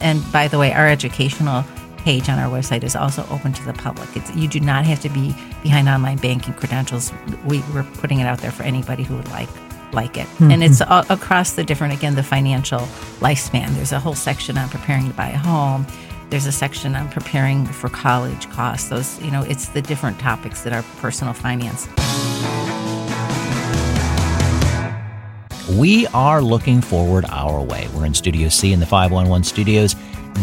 And by the way, our educational page on our website is also open to the public. It's, you do not have to be behind online banking credentials. We, we're putting it out there for anybody who would like like it. Mm-hmm. And it's a- across the different, again, the financial lifespan. There's a whole section on preparing to buy a home. There's a section on preparing for college costs. Those, you know, it's the different topics that are personal finance. We are looking forward our way. We're in Studio C in the 511 studios.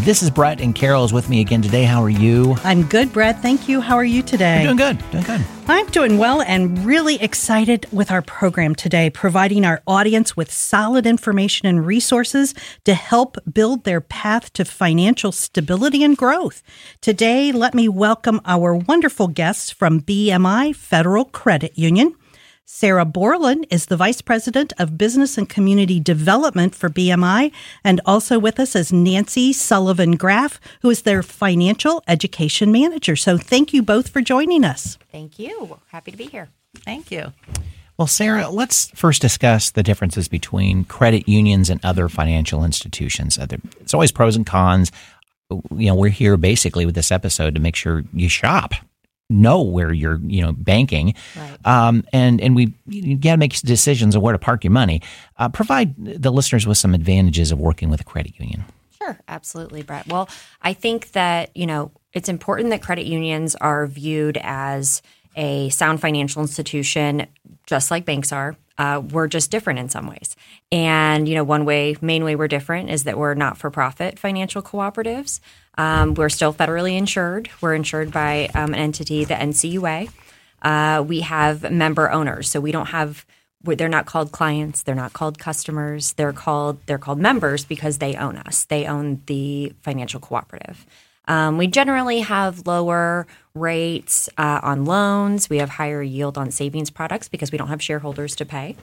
This is Brett and Carol is with me again today. How are you? I'm good, Brett. Thank you. How are you today? You're doing good. Doing good. I'm doing well and really excited with our program today, providing our audience with solid information and resources to help build their path to financial stability and growth. Today, let me welcome our wonderful guests from BMI Federal Credit Union. Sarah Borland is the Vice President of Business and Community Development for BMI, and also with us is Nancy Sullivan Graff, who is their Financial Education Manager. So thank you both for joining us. Thank you. Happy to be here. Thank you. Well, Sarah, let's first discuss the differences between credit unions and other financial institutions. It's always pros and cons. You know, we're here basically with this episode to make sure you shop know where you're you know banking right. um, and and we you got to make decisions of where to park your money uh, provide the listeners with some advantages of working with a credit union sure absolutely brett well i think that you know it's important that credit unions are viewed as a sound financial institution just like banks are uh, we're just different in some ways. And, you know, one way, main way we're different is that we're not for profit financial cooperatives. Um, we're still federally insured. We're insured by um, an entity, the NCUA. Uh, we have member owners. So we don't have, they're not called clients. They're not called customers. They're called, they're called members because they own us. They own the financial cooperative. Um, we generally have lower rates uh, on loans. We have higher yield on savings products because we don't have shareholders to pay.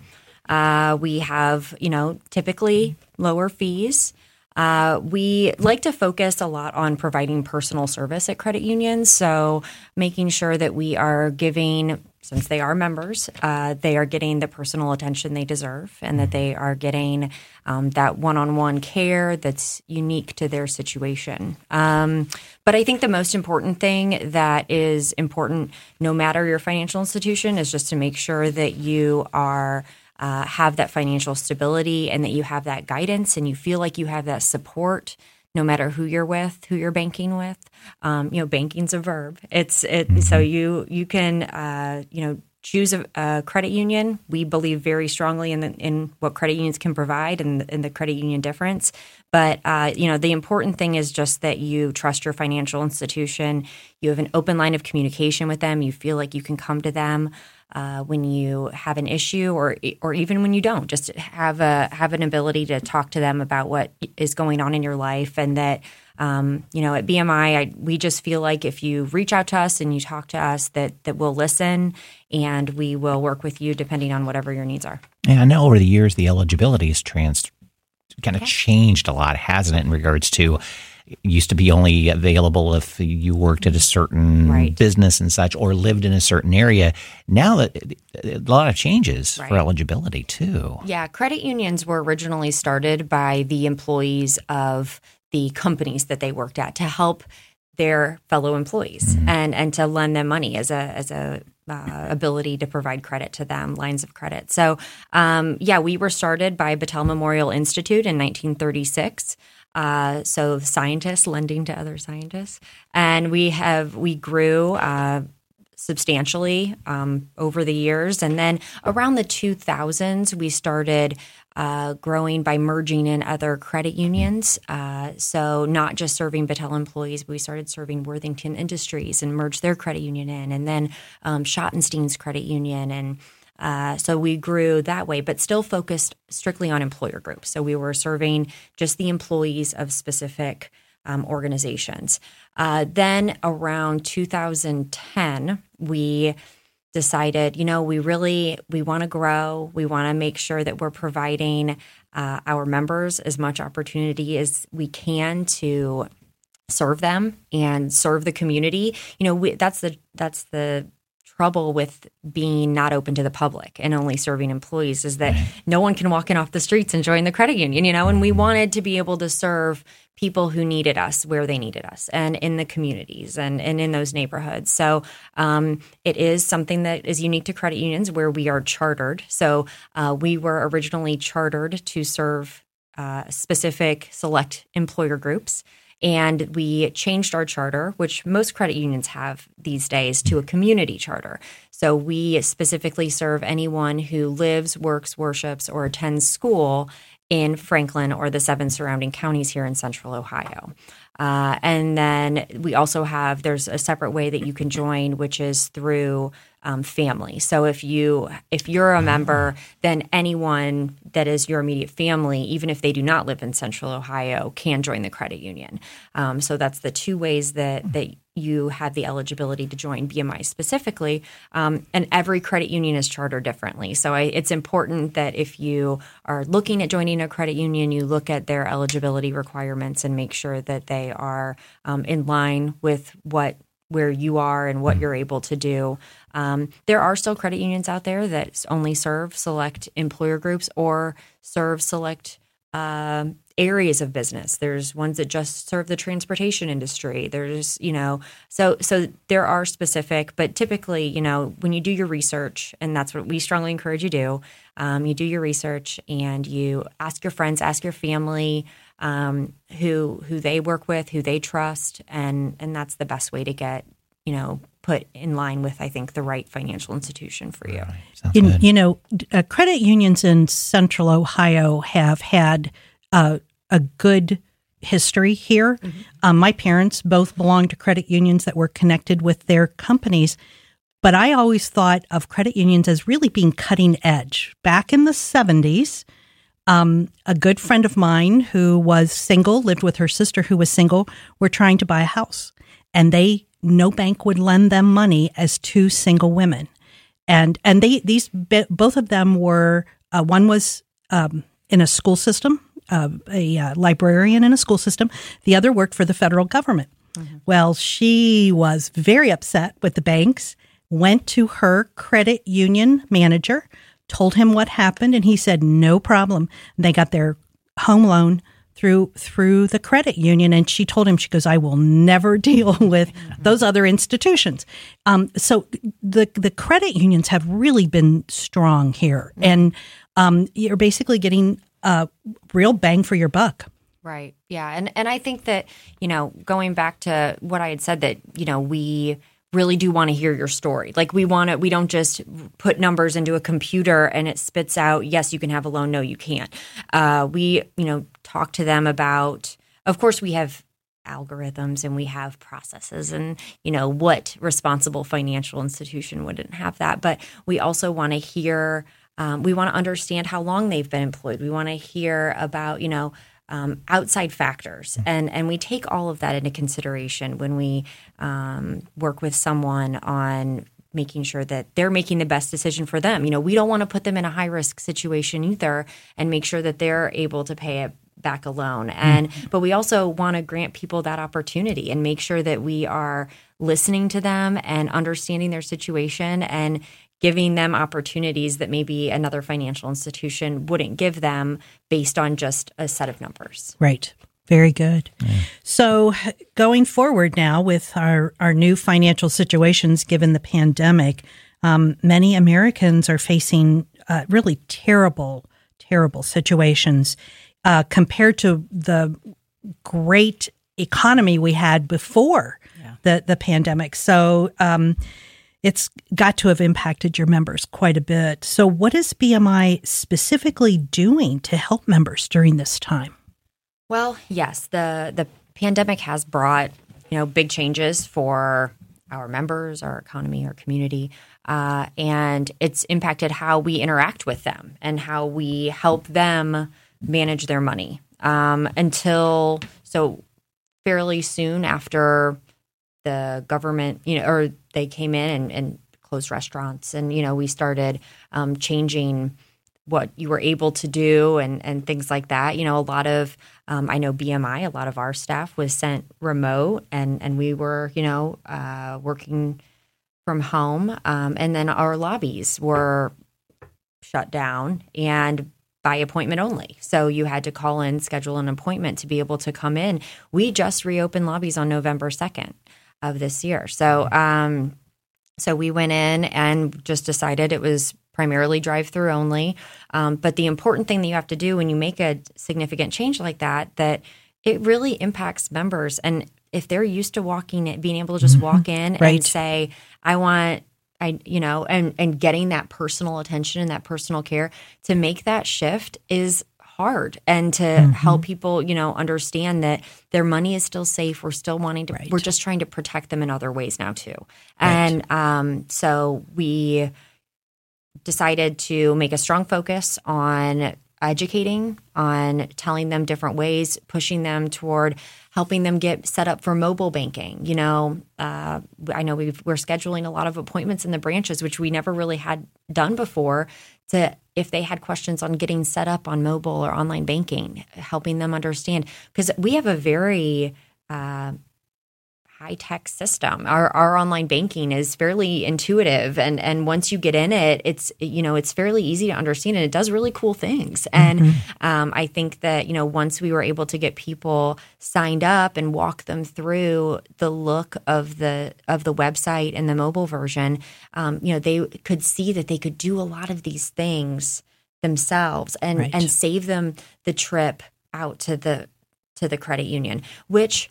Uh, we have, you know, typically lower fees. Uh, we like to focus a lot on providing personal service at credit unions. So, making sure that we are giving, since they are members, uh, they are getting the personal attention they deserve and that they are getting um, that one on one care that's unique to their situation. Um, but I think the most important thing that is important, no matter your financial institution, is just to make sure that you are uh, have that financial stability and that you have that guidance and you feel like you have that support no matter who you're with, who you're banking with. Um, you know, banking's a verb. It's it. Mm-hmm. So you you can uh, you know choose a, a, credit union. We believe very strongly in the, in what credit unions can provide and in the credit union difference. But uh, you know, the important thing is just that you trust your financial institution. You have an open line of communication with them. You feel like you can come to them uh, when you have an issue, or or even when you don't. Just have a have an ability to talk to them about what is going on in your life, and that um, you know at BMI, I, we just feel like if you reach out to us and you talk to us, that that we'll listen and we will work with you depending on whatever your needs are. Yeah, I know over the years the eligibility has trans kind of okay. changed a lot, hasn't it, in regards to used to be only available if you worked at a certain right. business and such or lived in a certain area. Now that a lot of changes right. for eligibility too. Yeah, credit unions were originally started by the employees of the companies that they worked at to help their fellow employees mm-hmm. and and to lend them money as a as a uh, ability to provide credit to them, lines of credit. So, um, yeah, we were started by Battelle Memorial Institute in 1936. Uh, so scientists lending to other scientists, and we have we grew uh, substantially um, over the years, and then around the 2000s we started uh, growing by merging in other credit unions. Uh, so not just serving Battelle employees, but we started serving Worthington Industries and merged their credit union in, and then um, Schottenstein's credit union and uh, so we grew that way, but still focused strictly on employer groups. So we were serving just the employees of specific um, organizations. Uh, then around 2010, we decided, you know, we really we want to grow. We want to make sure that we're providing uh, our members as much opportunity as we can to serve them and serve the community. You know, we, that's the that's the trouble with being not open to the public and only serving employees is that no one can walk in off the streets and join the credit union, you know, and we wanted to be able to serve people who needed us where they needed us and in the communities and, and in those neighborhoods. So um, it is something that is unique to credit unions where we are chartered. So uh, we were originally chartered to serve uh, specific select employer groups. And we changed our charter, which most credit unions have these days, to a community charter. So we specifically serve anyone who lives, works, worships, or attends school in Franklin or the seven surrounding counties here in central Ohio. Uh, and then we also have there's a separate way that you can join, which is through um, family. So if you if you're a member, then anyone that is your immediate family, even if they do not live in Central Ohio, can join the credit union. Um, so that's the two ways that that you have the eligibility to join BMI specifically. Um, and every credit union is chartered differently. So I, it's important that if you are looking at joining a credit union, you look at their eligibility requirements and make sure that they are um, in line with what where you are and what you're able to do. Um, there are still credit unions out there that only serve select employer groups or serve select uh, areas of business. There's ones that just serve the transportation industry. There's, you know, so so there are specific, but typically, you know, when you do your research, and that's what we strongly encourage you do, um, you do your research and you ask your friends, ask your family um, who who they work with, who they trust, and and that's the best way to get, you know, put in line with, I think, the right financial institution for you. You, you, know, uh, credit unions in Central Ohio have had uh, a good history here. Mm-hmm. Um, my parents both belonged to credit unions that were connected with their companies. But I always thought of credit unions as really being cutting edge. Back in the 70s, um, a good friend of mine who was single, lived with her sister who was single, were trying to buy a house. And they no bank would lend them money as two single women, and and they these both of them were uh, one was um, in a school system, uh, a uh, librarian in a school system. The other worked for the federal government. Mm-hmm. Well, she was very upset with the banks. Went to her credit union manager, told him what happened, and he said no problem. They got their home loan through through the credit union and she told him she goes i will never deal with those other institutions. Um, so the the credit unions have really been strong here and um, you're basically getting a real bang for your buck. Right. Yeah. And and i think that you know going back to what i had said that you know we really do want to hear your story. Like we want to, we don't just put numbers into a computer and it spits out, yes, you can have a loan. No, you can't. Uh, we, you know, talk to them about, of course, we have algorithms and we have processes and you know what responsible financial institution wouldn't have that but we also want to hear um, we want to understand how long they've been employed we want to hear about you know um, outside factors, and and we take all of that into consideration when we um, work with someone on making sure that they're making the best decision for them. You know, we don't want to put them in a high risk situation either, and make sure that they're able to pay it back a loan. And mm-hmm. but we also want to grant people that opportunity and make sure that we are listening to them and understanding their situation and giving them opportunities that maybe another financial institution wouldn't give them based on just a set of numbers. Right. Very good. Yeah. So, going forward now with our, our new financial situations given the pandemic, um, many Americans are facing uh, really terrible, terrible situations uh, compared to the great economy we had before yeah. the, the pandemic. So, um, it's got to have impacted your members quite a bit. So, what is BMI specifically doing to help members during this time? Well, yes, the the pandemic has brought you know big changes for our members, our economy, our community, uh, and it's impacted how we interact with them and how we help them manage their money. Um, until so fairly soon after the government, you know, or they came in and, and closed restaurants, and you know, we started um, changing what you were able to do and and things like that. You know, a lot of um, I know BMI, a lot of our staff was sent remote, and and we were you know uh, working from home, um, and then our lobbies were shut down and by appointment only. So you had to call in, schedule an appointment to be able to come in. We just reopened lobbies on November 2nd of this year. So, um, so we went in and just decided it was primarily drive through only. Um, but the important thing that you have to do when you make a significant change like that, that it really impacts members. And if they're used to walking it, being able to just walk in Right. and say, I want I you know, and and getting that personal attention and that personal care to make that shift is hard and to help people, you know, understand that their money is still safe. We're still wanting to we're just trying to protect them in other ways now too. And um so we decided to make a strong focus on educating, on telling them different ways, pushing them toward helping them get set up for mobile banking. You know, uh, I know we've, we're scheduling a lot of appointments in the branches, which we never really had done before. To if they had questions on getting set up on mobile or online banking, helping them understand. Because we have a very uh, high tech system. Our our online banking is fairly intuitive, and and once you get in it, it's you know it's fairly easy to understand, and it does really cool things. And um, I think that you know once we were able to get people signed up and walk them through the look of the of the website and the mobile version, um, you know they could see that they could do a lot of these things themselves and Right. and save them the trip out to the to the credit union, which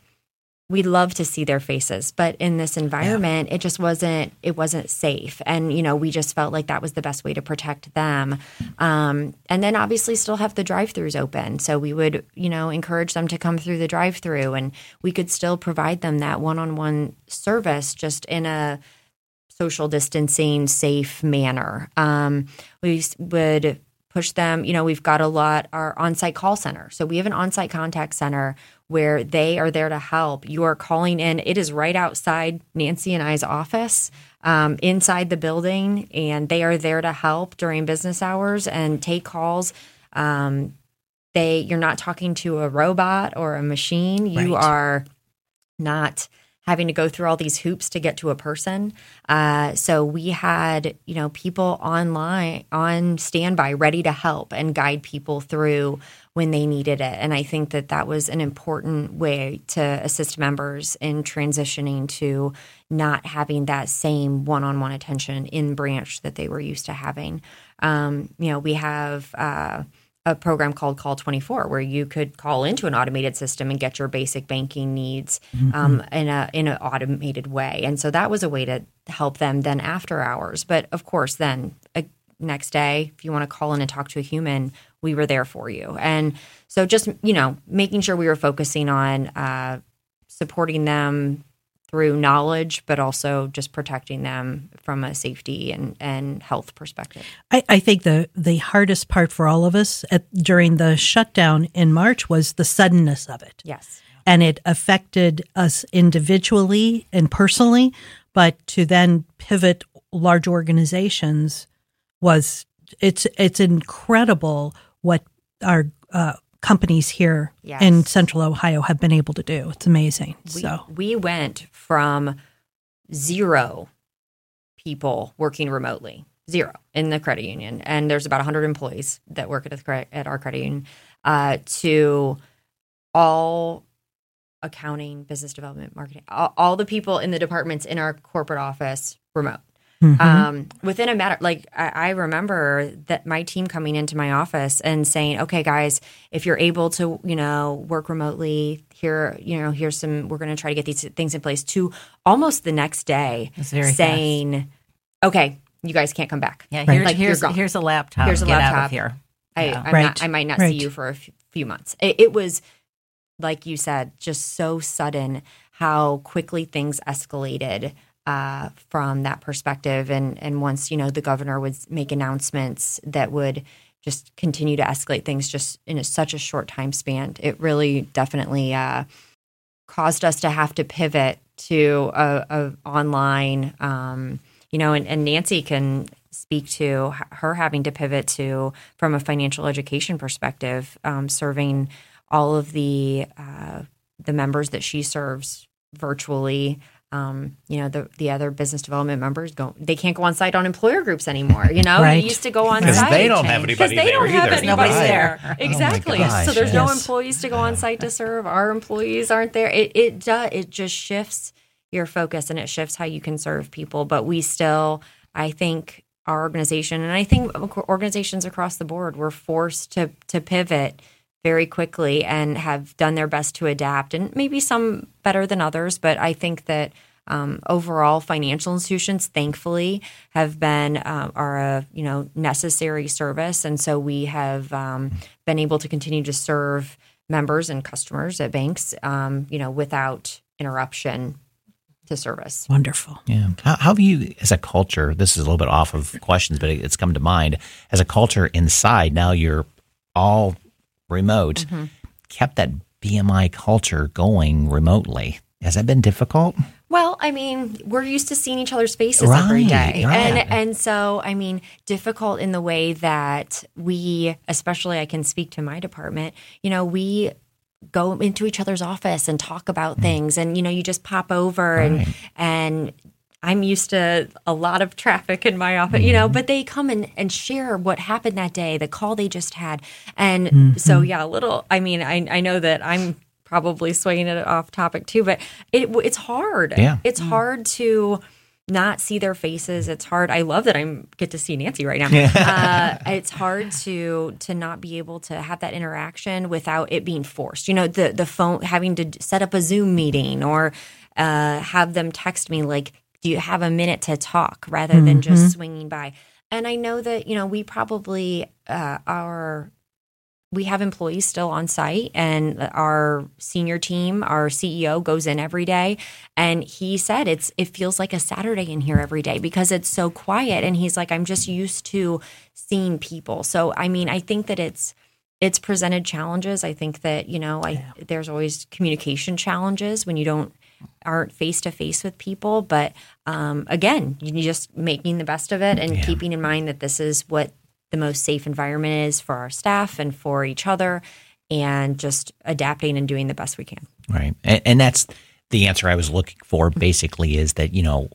we love to see their faces but in this environment it just wasn't it wasn't safe. And you know we just felt like that was the best way to protect them. Um, and then obviously still have the drive-throughs open. So we would you know encourage them to come through the drive-through and we could still provide them that one-on-one service just in a social distancing safe manner. Um, we would push them you know we've got a lot our on-site call center. So we have an on-site contact center where they are there to help. You are calling in. It is right outside nancy and i's office um, inside the building and they are there to help during business hours and take calls. Um, they you're not talking to a robot or a machine. You Right. are not having to go through all these hoops to get to a person. Uh, so we had, you know, people online on standby, ready to help and guide people through when they needed it. And I think that that was an important way to assist members in transitioning to not having that same one-on-one attention in branch that they were used to having. Um, you know, we have. Uh, a program called Call 24 where you could call into an automated system and get your basic banking needs um, in a in an automated way. And so that was a way to help them then after hours. But of course, then uh, next day, if you want to call in and talk to a human, we were there for you. And so just you know making sure we were focusing on uh, supporting them through knowledge, but also just protecting them from a safety and, and health perspective. I, I think the the hardest part for all of us at, during the shutdown in March was the suddenness of it. Yes. and it affected us individually and personally but to then pivot large organizations was it's it's incredible what our uh, companies here Yes. in central ohio have been able to do it's amazing We, so we went from zero people working remotely, zero in the credit union, and there's about 100 employees that work at, the at our credit union, uh, to all accounting, business development, marketing, all, all the people in the departments in our corporate office remote. Um, within a matter, like I, I remember that my team coming into my office and saying, "Okay, guys, if you're able to, you know, work remotely, here, you know, here's some. We're going to try to get these things in place." To almost the next day, saying, "Okay, you guys can't come back. Yeah, Right. here's Like, you're here's a laptop. Here's a Get laptop. here. I, Yeah. Right. not, I might not Right. see you for a f- few months. It, it was, like you said, just so sudden how quickly things escalated uh, from that perspective. And and once you know the governor would make announcements that would just continue to escalate things just in a, such a short time span, it really definitely uh, caused us to have to pivot to a, a online. Um, you know, and, and Nancy can speak to her having to pivot to from a financial education perspective, um, serving all of the uh, the members that she serves virtually um, you know, the the other business development members go they can't go on site on employer groups anymore. You know, Right. you used to go on site they don't have because anybody they there don't have either. anybody Nobody's there. there. Exactly. gosh, so there's no employees to go on site to serve. Our employees aren't there. It it does it just shifts your focus and it shifts how you can serve people. But we still, I think, our organization and I think organizations across the board were forced to to pivot very quickly and have done their best to adapt. And maybe some better than others, but I think that. Um, overall, financial institutions, thankfully, have been uh, are a you know necessary service, and so we have um, been able to continue to serve members and customers at banks, um, you know, without interruption to service. Wonderful. Yeah. How, how have you, as a culture, this is a little bit off of questions, but it's come to mind, as a culture inside, now you're all remote, kept that BMI culture going remotely? Has that been difficult? Well, I mean, we're used to seeing each other's faces every Right, day. right. And and so, I mean, difficult in the way that we, especially I can speak to my department, you know, we go into each other's office and talk about things and you know, you just pop over Mm. Right. and and I'm used to a lot of traffic in my office, you know, Mm-hmm. but they come and, and share what happened that day, the call they just had. And Mm-hmm. so, yeah, a little, I mean, I, I know that I'm probably swaying it off topic too, but it, it's hard. Yeah. It's hard to not see their faces. It's hard. I love that I get to see Nancy right now. uh, it's hard to to not be able to have that interaction without it being forced. You know, the the phone having to set up a Zoom meeting or uh, have them text me like, "Do you have a minute to talk?" rather than just swinging by. And I know that you know we probably uh, our we have employees still on site and our senior team our ceo goes in every day and he said it's it feels like a saturday in here every day because it's so quiet and he's like i'm just used to seeing people so i mean i think that it's it's presented challenges i think that you know i there's always communication challenges when you don't aren't face to face with people but um, again you just making the best of it and Yeah. keeping in mind that this is what the most safe environment is for our staff and for each other and just adapting and doing the best we can. Right. And, and that's the answer I was looking for mm-hmm. basically is that, you know,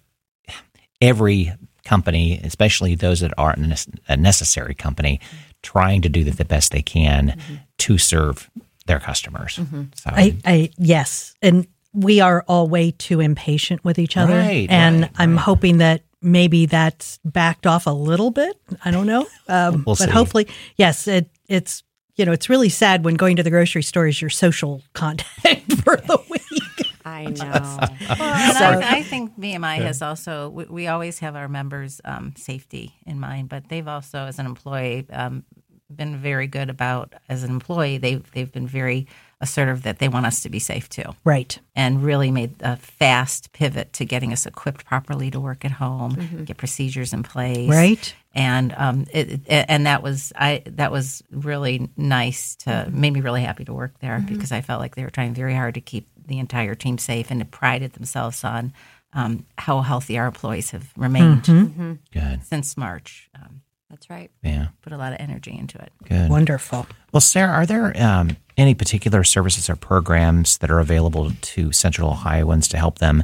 every company, especially those that aren't a necessary company, trying to do the, the best they can mm-hmm. to serve their customers. Mm-hmm. So, I, I yes, and we are all way too impatient with each other, Right, and right, I'm right. hoping that maybe that's backed off a little bit. I don't know, um, We'll but see. hopefully, yes, it, it's you know it's really sad when going to the grocery store is your social contact for the week. I know. Well, and I, I think BMI has also, we, we always have our members' um, safety in mind, but they've also, as an employee, um, been very good about, as an employee, they've, they've been very assertive that they want us to be safe too. Right. and really made a fast pivot to getting us equipped properly to work at home, get procedures in place, Right. And um, it, it- and that was I that was really nice to made me really happy to work there because I felt like they were trying very hard to keep the entire team safe and it prided themselves on um, how healthy our employees have remained good. since March. Um, That's right. Yeah. put a lot of energy into it. Good. Wonderful. Well, Sarah, are there um, any particular services or programs that are available to Central Ohioans to help them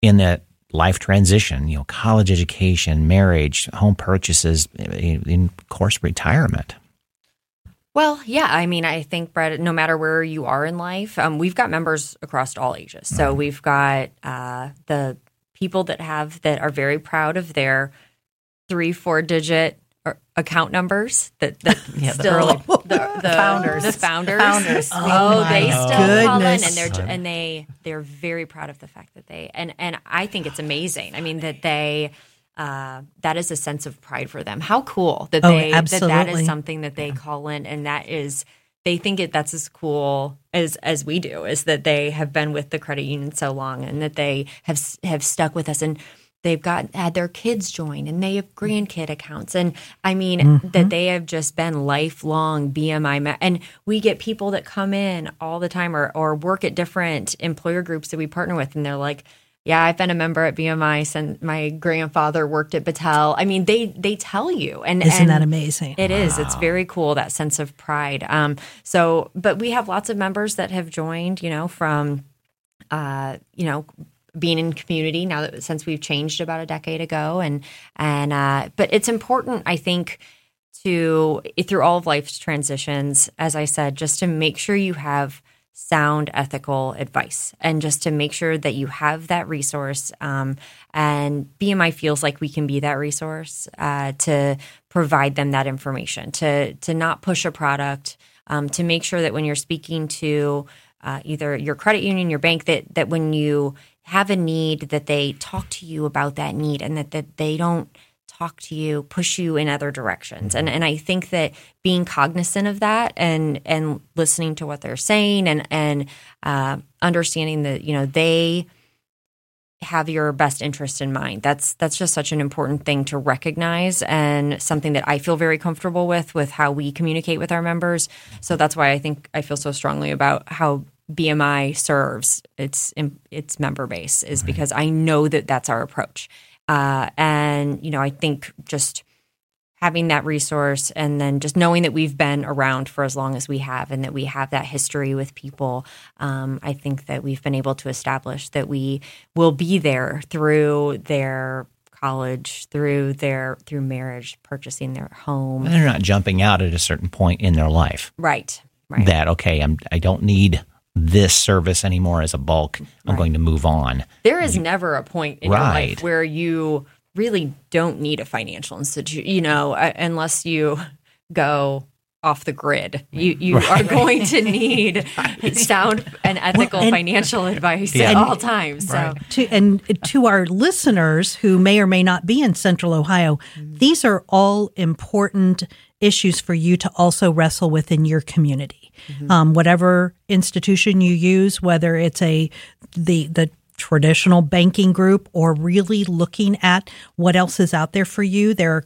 in that life transition? You know, college education, marriage, home purchases, in, in course, retirement. Well, yeah. I mean, I think, Brett, no matter where you are in life, um, we've got members across all ages. So we've got uh, the people that have that are very proud of their three, four digit account numbers that, that Yeah, the still early- the, the founders. the founders, Founders. Oh, my they still call in, and they're and they they're very proud of the fact that they and and I think it's amazing. I mean that they. Uh, that is a sense of pride for them. How cool that Oh, they that that absolutely. is something that they call in, and that is they think it that's as cool as as we do. Is that they have been with the credit union so long, and that they have have stuck with us, and they've got had their kids join, and they have grandkid accounts, and I mean Mm-hmm. that they have just been lifelong BMI, me- and we get people that come in all the time or or work at different employer groups that we partner with, and they're like. Yeah, I've been a member at BMI since my grandfather worked at Battelle. I mean, they they tell you, and Isn't and that amazing? it is. It's very cool that sense of pride. Um, so, but we have lots of members that have joined. You know, from uh, you know, being in community now that since we've changed about a decade ago, and and uh, but it's important, I think, to through all of life's transitions, as I said, just to make sure you have sound ethical advice and just to make sure that you have that resource um, and bmi feels like we can be that resource uh, to provide them that information to to not push a product um, to make sure that when you're speaking to uh, either your credit union your bank that that when you have a need that they talk to you about that need and that, that they don't talk to you, push you in other directions. And and I think that being cognizant of that and and listening to what they're saying and and uh, understanding that you know they have your best interest in mind. That's that's just such an important thing to recognize and something that I feel very comfortable with with how we communicate with our members. So that's why I think I feel so strongly about how BMI serves its its member base is because I know that that's our approach. Uh, and, you know, I think just having that resource and then just knowing that we've been around for as long as we have and that we have that history with people, um, I think that we've been able to establish that we will be there through their college through their through marriage purchasing their home. And they're not jumping out at a certain point in their life. Right right. That okay i'm i don't need this service anymore as a bulk. I'm right. going to move on. There is never a point in right. your life where you really don't need a financial institute, you know, uh, unless you go off the grid. You you right. are going to need sound and ethical well, and, financial advice yeah. at all times. So to, and to our listeners who may or may not be in Central Ohio, these are all important issues for you to also wrestle with in your community. Mm-hmm. Um, whatever institution you use, whether it's a the the traditional banking group or really looking at what else is out there for you, there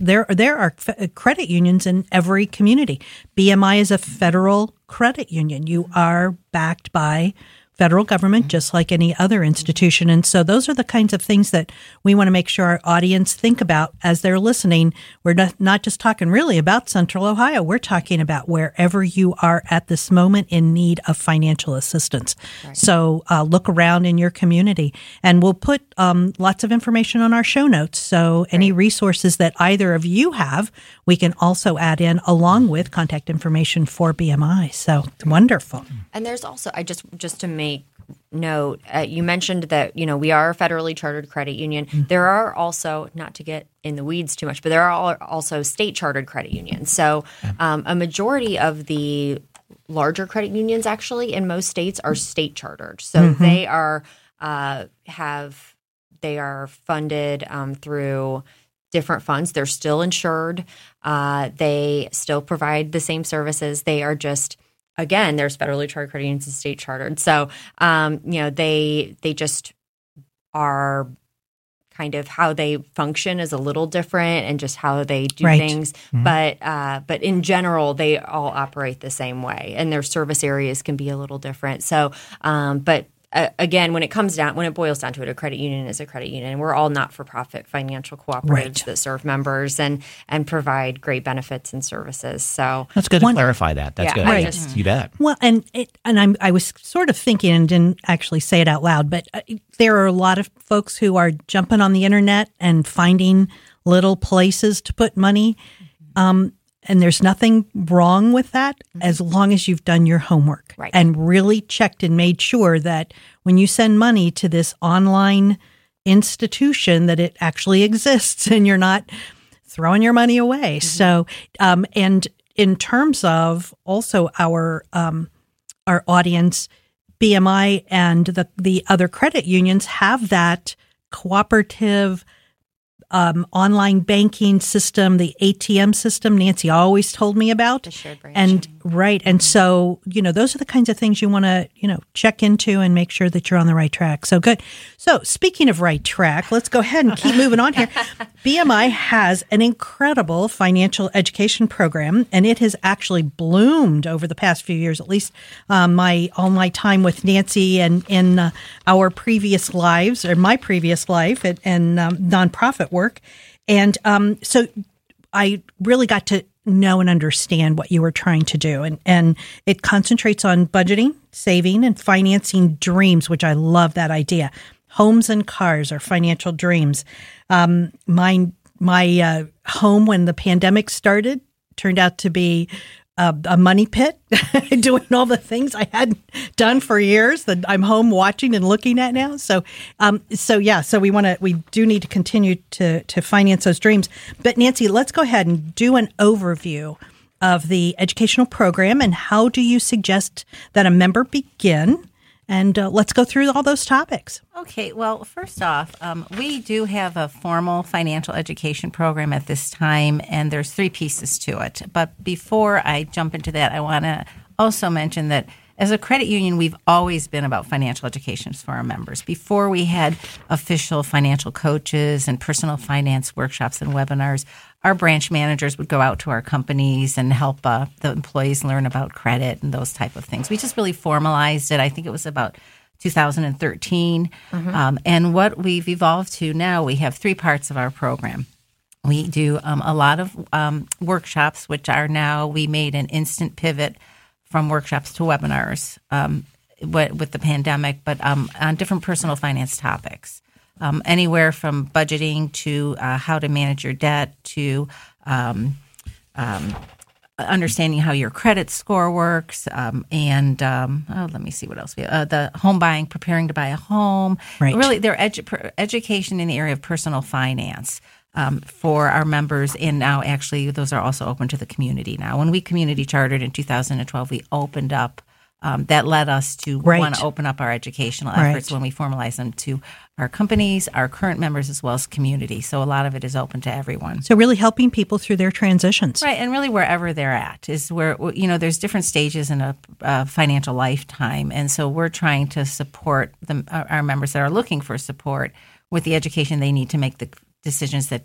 there there are credit unions in every community. BMI is a federal credit union. You are backed by federal government, mm-hmm. just like any other institution. And so those are the kinds of things that we want to make sure our audience think about as they're listening. We're not, not just talking really about Central Ohio. We're talking about wherever you are at this moment in need of financial assistance. Right. So uh, look around in your community and we'll put um, lots of information on our show notes. So any right. resources that either of you have, we can also add in along with contact information for BMI. So wonderful. And there's also, I just, just to make note uh, you mentioned that you know we are a federally chartered credit union. Mm-hmm. there are also not to get in the weeds too much but there are also state chartered credit unions. So um, a majority of the larger credit unions actually in most states are state chartered. So mm-hmm. they are uh, have they are funded um, through different funds. They're still insured. Uh, they still provide the same services. They are just again, there's federally chartered credit unions and state chartered. So, um, you know, they they just are kind of how they function is a little different and just how they do right. things. Mm-hmm. But uh, but in general, they all operate the same way, and their service areas can be a little different. So, um, but uh, again, when it comes down, when it boils down to it, a credit union is a credit union, and we're all not-for-profit financial cooperatives right. that serve members and and provide great benefits and services. So that's good One, to clarify that. That's yeah, good. Right. Just, you bet. Well, and it, and I'm I was sort of thinking and didn't actually say it out loud, but uh, there are a lot of folks who are jumping on the internet and finding little places to put money. Um, and there's nothing wrong with that mm-hmm. as long as you've done your homework right. and really checked and made sure that when you send money to this online institution that it actually exists and you're not throwing your money away. Mm-hmm. So, um, and in terms of also our um, our audience, BMI and the the other credit unions have that cooperative um, online banking system, the ATM system. Nancy always told me about. The shared branch. And right, and so you know those are the kinds of things you want to you know check into and make sure that you're on the right track. So good. So speaking of right track, let's go ahead and keep moving on here. BMI has an incredible financial education program, and it has actually bloomed over the past few years. At least um, my all my time with Nancy and in uh, our previous lives or my previous life and, and um, nonprofit work. And um, so I really got to know and understand what you were trying to do. And, and it concentrates on budgeting, saving, and financing dreams, which I love that idea. Homes and cars are financial dreams. Um, my my uh, home when the pandemic started turned out to be a, a money pit, doing all the things I hadn't done for years that I'm home watching and looking at now. So, um, so yeah, so we want to, we do need to continue to to finance those dreams. But Nancy, let's go ahead and do an overview of the educational program and how do you suggest that a member begin? And uh, let's go through all those topics. Okay, well, first off, um, we do have a formal financial education program at this time, and there's three pieces to it. But before I jump into that, I want to also mention that as a credit union, we've always been about financial education for our members. Before we had official financial coaches and personal finance workshops and webinars, our branch managers would go out to our companies and help uh, the employees learn about credit and those type of things. We just really formalized it. I think it was about 2013. Mm-hmm. Um, and what we've evolved to now, we have three parts of our program. We do um, a lot of um, workshops, which are now, we made an instant pivot from workshops to webinars um, with the pandemic, but um, on different personal finance topics. Um, anywhere from budgeting to uh, how to manage your debt to um, um, understanding how your credit score works, um, and um, oh, let me see what else we have. Uh, the home buying, preparing to buy a home. Right. Really, their edu- education in the area of personal finance um, for our members. And now, actually, those are also open to the community now. When we community chartered in 2012, we opened up. Um, that led us to right. want to open up our educational efforts right. when we formalize them to our companies, our current members, as well as community. So a lot of it is open to everyone. So really helping people through their transitions, right? And really wherever they're at is where you know there's different stages in a, a financial lifetime, and so we're trying to support the, our members that are looking for support with the education they need to make the decisions that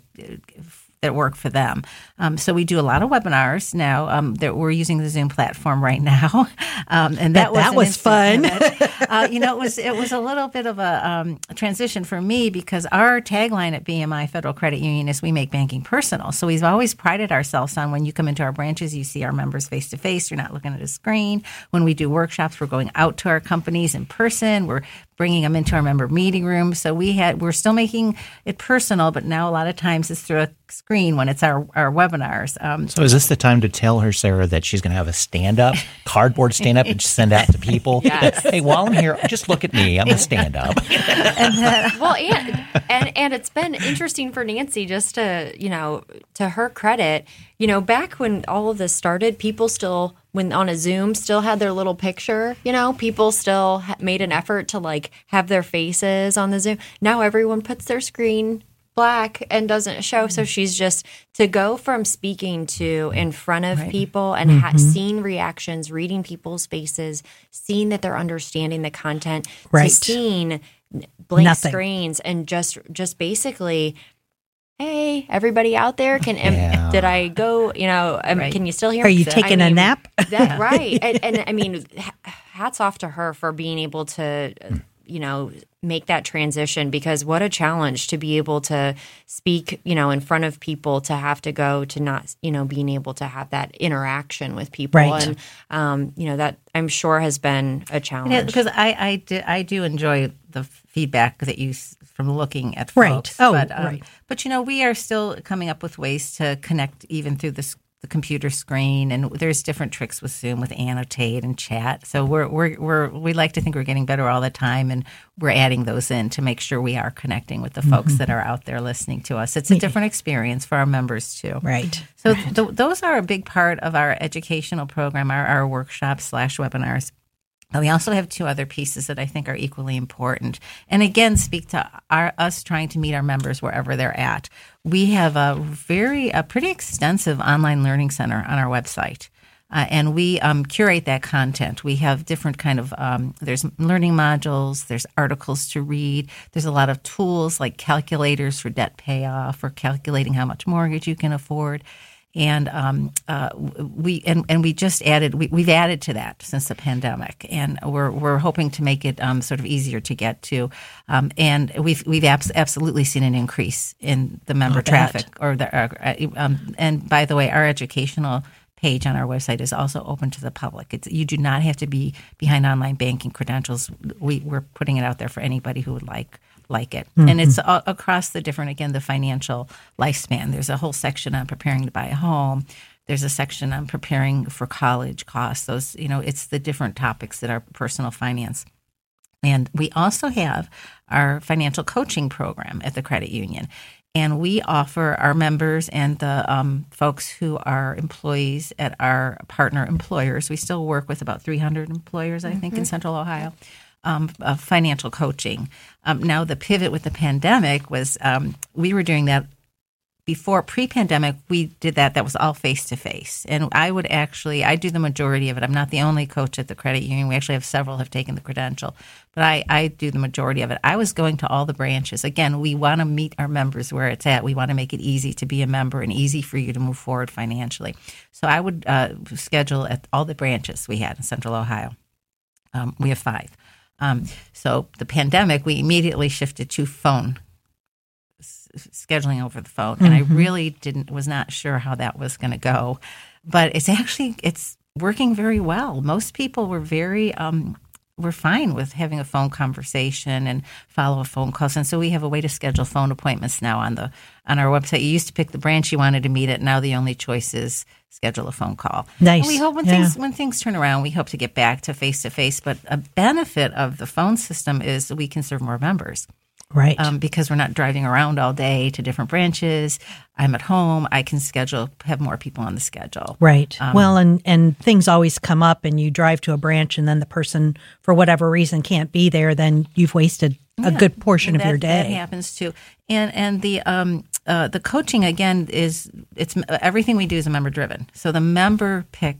that work for them. Um, so we do a lot of webinars now. Um, that we're using the Zoom platform right now, um, and that, that was, that was fun. uh, you know, it was it was a little bit of a, um, transition for me because our tagline at BMI Federal Credit Union is "We make banking personal." So we've always prided ourselves on when you come into our branches, you see our members face to face. You're not looking at a screen. When we do workshops, we're going out to our companies in person. We're bringing them into our member meeting room. So we had we're still making it personal, but now a lot of times it's through a screen when it's our our webinars. Um, so is this the time to tell her, Sarah, that she's going to have a stand up, cardboard stand up, and send out to people? Yes. That, hey, while I'm here, just look at me. I'm a stand up. and then, well, and, and and it's been interesting for Nancy just to you know to her credit, you know, back when all of this started, people still when on a Zoom still had their little picture, you know, people still ha- made an effort to like have their faces on the Zoom. Now everyone puts their screen black and doesn't show. So she's just to go from speaking to in front of right. people and mm-hmm. ha- seeing reactions, reading people's faces, seeing that they're understanding the content, right. to seeing blank Nothing. screens and just just basically hey everybody out there can yeah. did i go you know um, right. can you still hear are you taking I mean, a nap? that, right. And, and, i mean hats off to her for being able to you know make that transition because what a challenge to be able to speak you know in front of people to have to go to not you know being able to have that interaction with people. Right. and um, you know that i'm sure has been a challenge. yeah, because i i do, I do enjoy the feedback that you from looking at folks. right. Oh, but, um, right. But you know, we are still coming up with ways to connect even through this the computer screen, and there's different tricks with Zoom with annotate and chat. So we're we're we're we like to think we're getting better all the time, and we're adding those in to make sure we are connecting with the folks mm-hmm. that are out there listening to us. It's a different experience for our members too. Right. So right. Th- those are a big part of our educational program, our, our workshops slash webinars. We also have two other pieces that I think are equally important, and again speak to our, us trying to meet our members wherever they're at. We have a very, a pretty extensive online learning center on our website. Uh, and we um, curate that content. We have different kind of um, there's learning modules, there's articles to read, there's a lot of tools like calculators for debt payoff or calculating how much mortgage you can afford. And um, uh, we and, and we just added we, we've added to that since the pandemic, and we're we're hoping to make it um, sort of easier to get to, um, and we've we've abs- absolutely seen an increase in the member traffic or the uh, um, and by the way, our educational page on our website is also open to the public. It's, you do not have to be behind online banking credentials. We, we're putting it out there for anybody who would like like it. Mm-hmm. And it's a- across the different, again, the financial lifespan. There's a whole section on preparing to buy a home. There's a section on preparing for college costs. Those, you know, it's the different topics that are personal finance. And we also have our financial coaching program at the credit union. And we offer our members and the um, folks who are employees at our partner employers, we still work with about 300 employers, I mm-hmm. think, in Central Ohio um, of financial coaching. Um, now, the pivot with the pandemic was um, we were doing that before pre-pandemic. We did that. That was all face to face, and I would actually I do the majority of it. I'm not the only coach at the credit union. We actually have several have taken the credential, but I, I do the majority of it. I was going to all the branches. Again, we want to meet our members where it's at. We want to make it easy to be a member and easy for you to move forward financially. So I would uh, schedule at all the branches we had in Central Ohio. Um, we have five. Um, so the pandemic, we immediately shifted to phone scheduling over the phone, and mm-hmm. I really didn't was not sure how that was going to go, but it's actually it's working very well. Most people were very um, we're fine with having a phone conversation and follow a phone calls. And so we have a way to schedule phone appointments now on the on our website. You used to pick the branch you wanted to meet at. Now the only choice is schedule a phone call. Nice. And we hope when yeah. things when things turn around, we hope to get back to face to face. But a benefit of the phone system is we can serve more members. Right. Um, because we're not driving around all day to different branches. I'm at home. I can schedule, have more people on the schedule. Right. Um, well, and, and things always come up, and you drive to a branch, and then the person, for whatever reason, can't be there, then you've wasted a yeah, good portion that, of your day. That happens too. And, and the, um, uh, the coaching, again, is it's everything we do is member driven. So the member pick,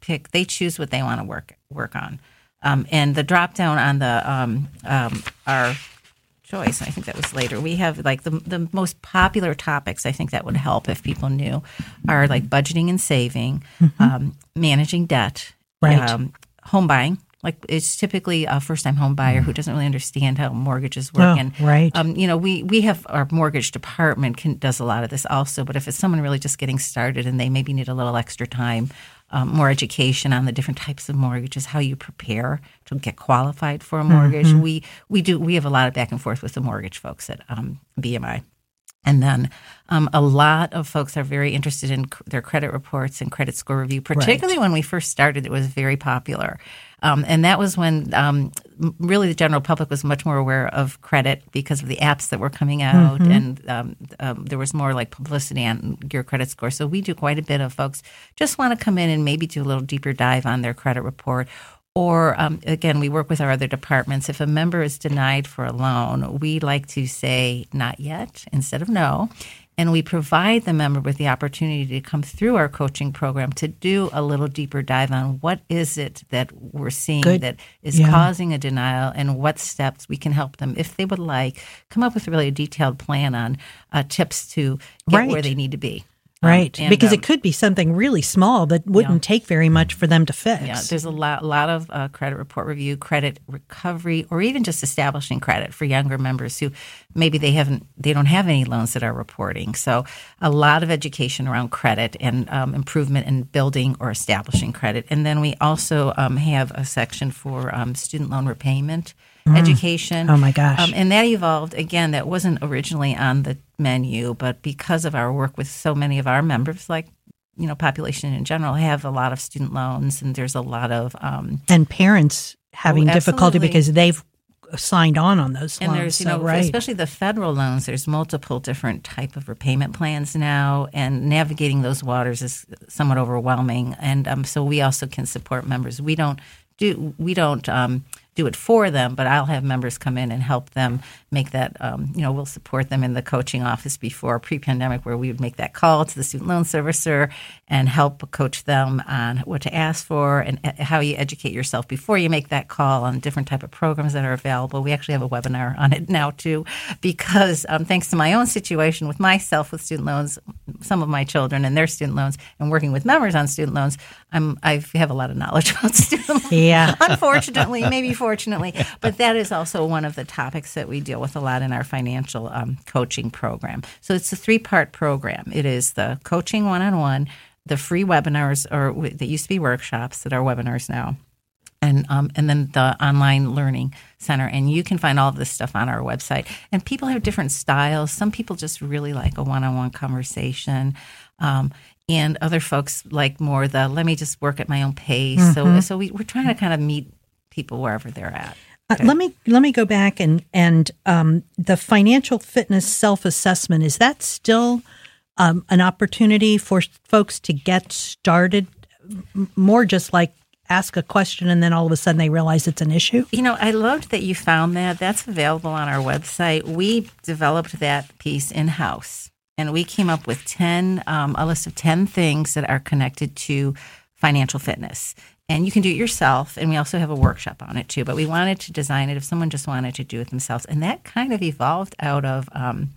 pick, they choose what they want to work, work on. Um, and the drop down on the um, um, our choice. I think that was later. We have like the the most popular topics. I think that would help if people knew are like budgeting and saving, mm-hmm. um, managing debt, right. um, home buying. Like it's typically a first time home buyer who doesn't really understand how mortgages work. Oh, and right. Um, you know, we we have our mortgage department can, does a lot of this also. But if it's someone really just getting started and they maybe need a little extra time um, more education on the different types of mortgages, how you prepare to get qualified for a mortgage. Mm-hmm. We we do we have a lot of back and forth with the mortgage folks at um, BMI. And then um, a lot of folks are very interested in c- their credit reports and credit score review, particularly right. when we first started. It was very popular. Um, and that was when um, really the general public was much more aware of credit because of the apps that were coming out, mm-hmm. and um, um, there was more like publicity on your credit score. So we do quite a bit of folks just want to come in and maybe do a little deeper dive on their credit report. Or um, again, we work with our other departments. If a member is denied for a loan, we like to say not yet instead of no and we provide the member with the opportunity to come through our coaching program to do a little deeper dive on what is it that we're seeing Good. that is yeah. causing a denial and what steps we can help them if they would like come up with a really a detailed plan on uh, tips to get right. where they need to be right, um, and, because um, it could be something really small that wouldn't yeah. take very much for them to fix. Yeah, there's a lot, lot of uh, credit report review, credit recovery, or even just establishing credit for younger members who maybe they haven't, they don't have any loans that are reporting. So a lot of education around credit and um, improvement in building or establishing credit, and then we also um, have a section for um, student loan repayment mm. education. Oh my gosh! Um, and that evolved again. That wasn't originally on the menu, but because of our work with so many of our members, like you know, population in general, have a lot of student loans, and there's a lot of um, and parents having oh, difficulty because they've signed on on those and loans. there's you so, know right. especially the federal loans there's multiple different type of repayment plans now and navigating those waters is somewhat overwhelming and um, so we also can support members we don't do we don't um, do it for them, but I'll have members come in and help them make that. Um, you know, we'll support them in the coaching office before pre-pandemic, where we would make that call to the student loan servicer and help coach them on what to ask for and how you educate yourself before you make that call on different type of programs that are available. We actually have a webinar on it now too, because um, thanks to my own situation with myself with student loans, some of my children and their student loans, and working with members on student loans, I'm I have a lot of knowledge about student loans. Yeah, unfortunately, maybe fortunately, but that is also one of the topics that we deal with a lot in our financial um, coaching program. So it's a three part program. It is the coaching one on one, the free webinars, or that used to be workshops that are webinars now. And, um, and then the online learning center. And you can find all of this stuff on our website. And people have different styles. Some people just really like a one on one conversation. Um, and other folks like more the let me just work at my own pace. Mm-hmm. So, so we, we're trying to kind of meet people wherever they're at. Uh, let me let me go back and and um, the financial fitness self assessment is that still um, an opportunity for folks to get started? More just like ask a question and then all of a sudden they realize it's an issue? You know, I loved that you found that. That's available on our website. We developed that piece in house and we came up with 10, um, a list of 10 things that are connected to financial fitness and you can do it yourself and we also have a workshop on it too. But we wanted to design it if someone just wanted to do it themselves. And that kind of evolved out of um,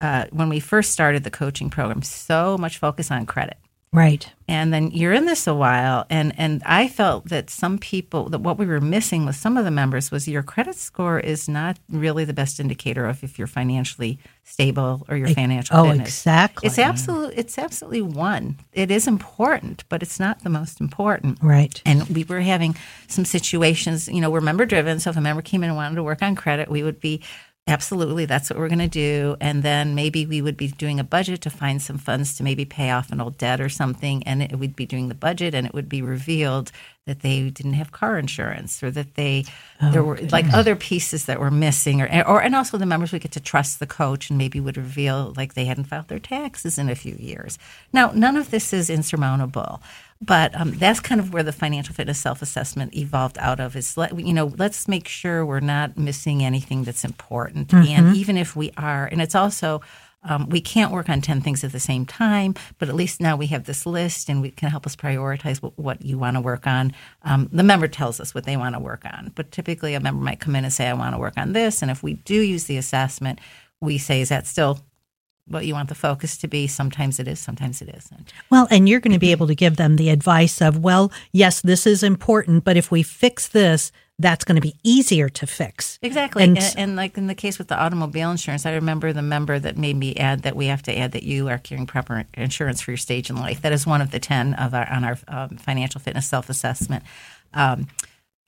uh, when we first started the coaching program so much focus on credit Right. And then you're in this a while and and I felt that some people that what we were missing with some of the members was your credit score is not really the best indicator of if you're financially stable or your financial oh, fitness. exactly. It's absolutely it's absolutely one. It is important, but it's not the most important. Right. And we were having some situations, you know, we're member driven, so if a member came in and wanted to work on credit, we would be Absolutely, that's what we're going to do. And then maybe we would be doing a budget to find some funds to maybe pay off an old debt or something. And it, we'd be doing the budget, and it would be revealed that they didn't have car insurance or that they oh, there were like other pieces that were missing or or and also the members would get to trust the coach and maybe would reveal like they hadn't filed their taxes in a few years. Now, none of this is insurmountable. But um, that's kind of where the financial fitness self assessment evolved out of. Is let, you know, let's make sure we're not missing anything that's important, mm-hmm. and even if we are, and it's also um, we can't work on 10 things at the same time, but at least now we have this list and we can help us prioritize what, what you want to work on. Um, the member tells us what they want to work on, but typically a member might come in and say, I want to work on this. And if we do use the assessment, we say, Is that still what you want the focus to be. Sometimes it is, sometimes it isn't. Well, and you're going to be able to give them the advice of, well, yes, this is important, but if we fix this, that's going to be easier to fix. Exactly. And, and, and, like in the case with the automobile insurance, I remember the member that made me add that we have to add that you are carrying proper insurance for your stage in life. That is one of the 10 of our, on our um, financial fitness self assessment. Um,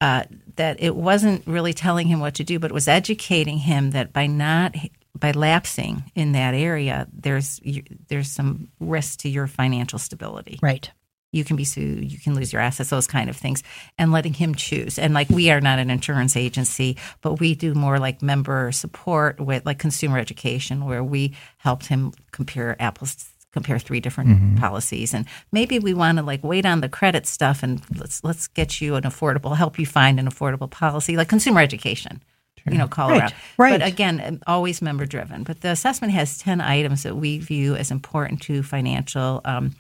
uh, that it wasn't really telling him what to do, but it was educating him that by not by lapsing in that area, there's there's some risk to your financial stability. Right. You can be sued. You can lose your assets. Those kind of things, and letting him choose. And like we are not an insurance agency, but we do more like member support with like consumer education, where we helped him compare apples compare three different mm-hmm. policies and maybe we want to like wait on the credit stuff and let's let's get you an affordable help you find an affordable policy like consumer education you know, call right, around. Right. But again, always member driven. But the assessment has 10 items that we view as important to financial um,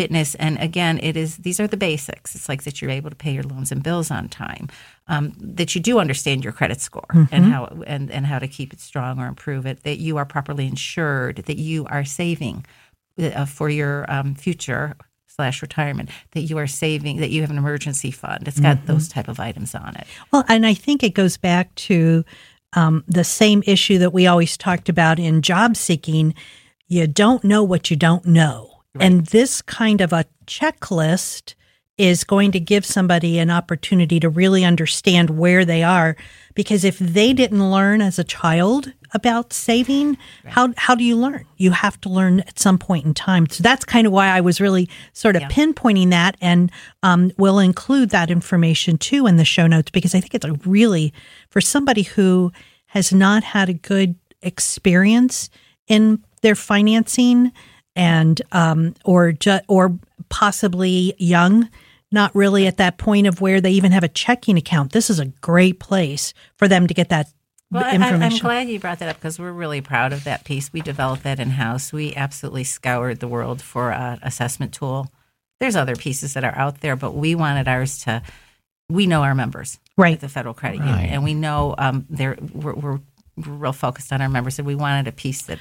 fitness. And again, it is these are the basics. It's like that you're able to pay your loans and bills on time, um, that you do understand your credit score mm-hmm. and how and, and how to keep it strong or improve it, that you are properly insured, that you are saving uh, for your um, future slash retirement that you are saving that you have an emergency fund it's got mm-hmm. those type of items on it well and i think it goes back to um, the same issue that we always talked about in job seeking you don't know what you don't know right. and this kind of a checklist is going to give somebody an opportunity to really understand where they are. Because if they didn't learn as a child about saving, how, how do you learn? You have to learn at some point in time. So that's kind of why I was really sort of yeah. pinpointing that. And um, we'll include that information too in the show notes because I think it's a really, for somebody who has not had a good experience in their financing and um, or ju- or possibly young not really at that point of where they even have a checking account, this is a great place for them to get that Well, I, I'm glad you brought that up because we're really proud of that piece. We developed that in house. We absolutely scoured the world for an assessment tool. There's other pieces that are out there, but we wanted ours to. We know our members, Right. at the Federal Credit Right. Union, and we know um, they're we're, we're, we're real focused on our members, and we wanted a piece that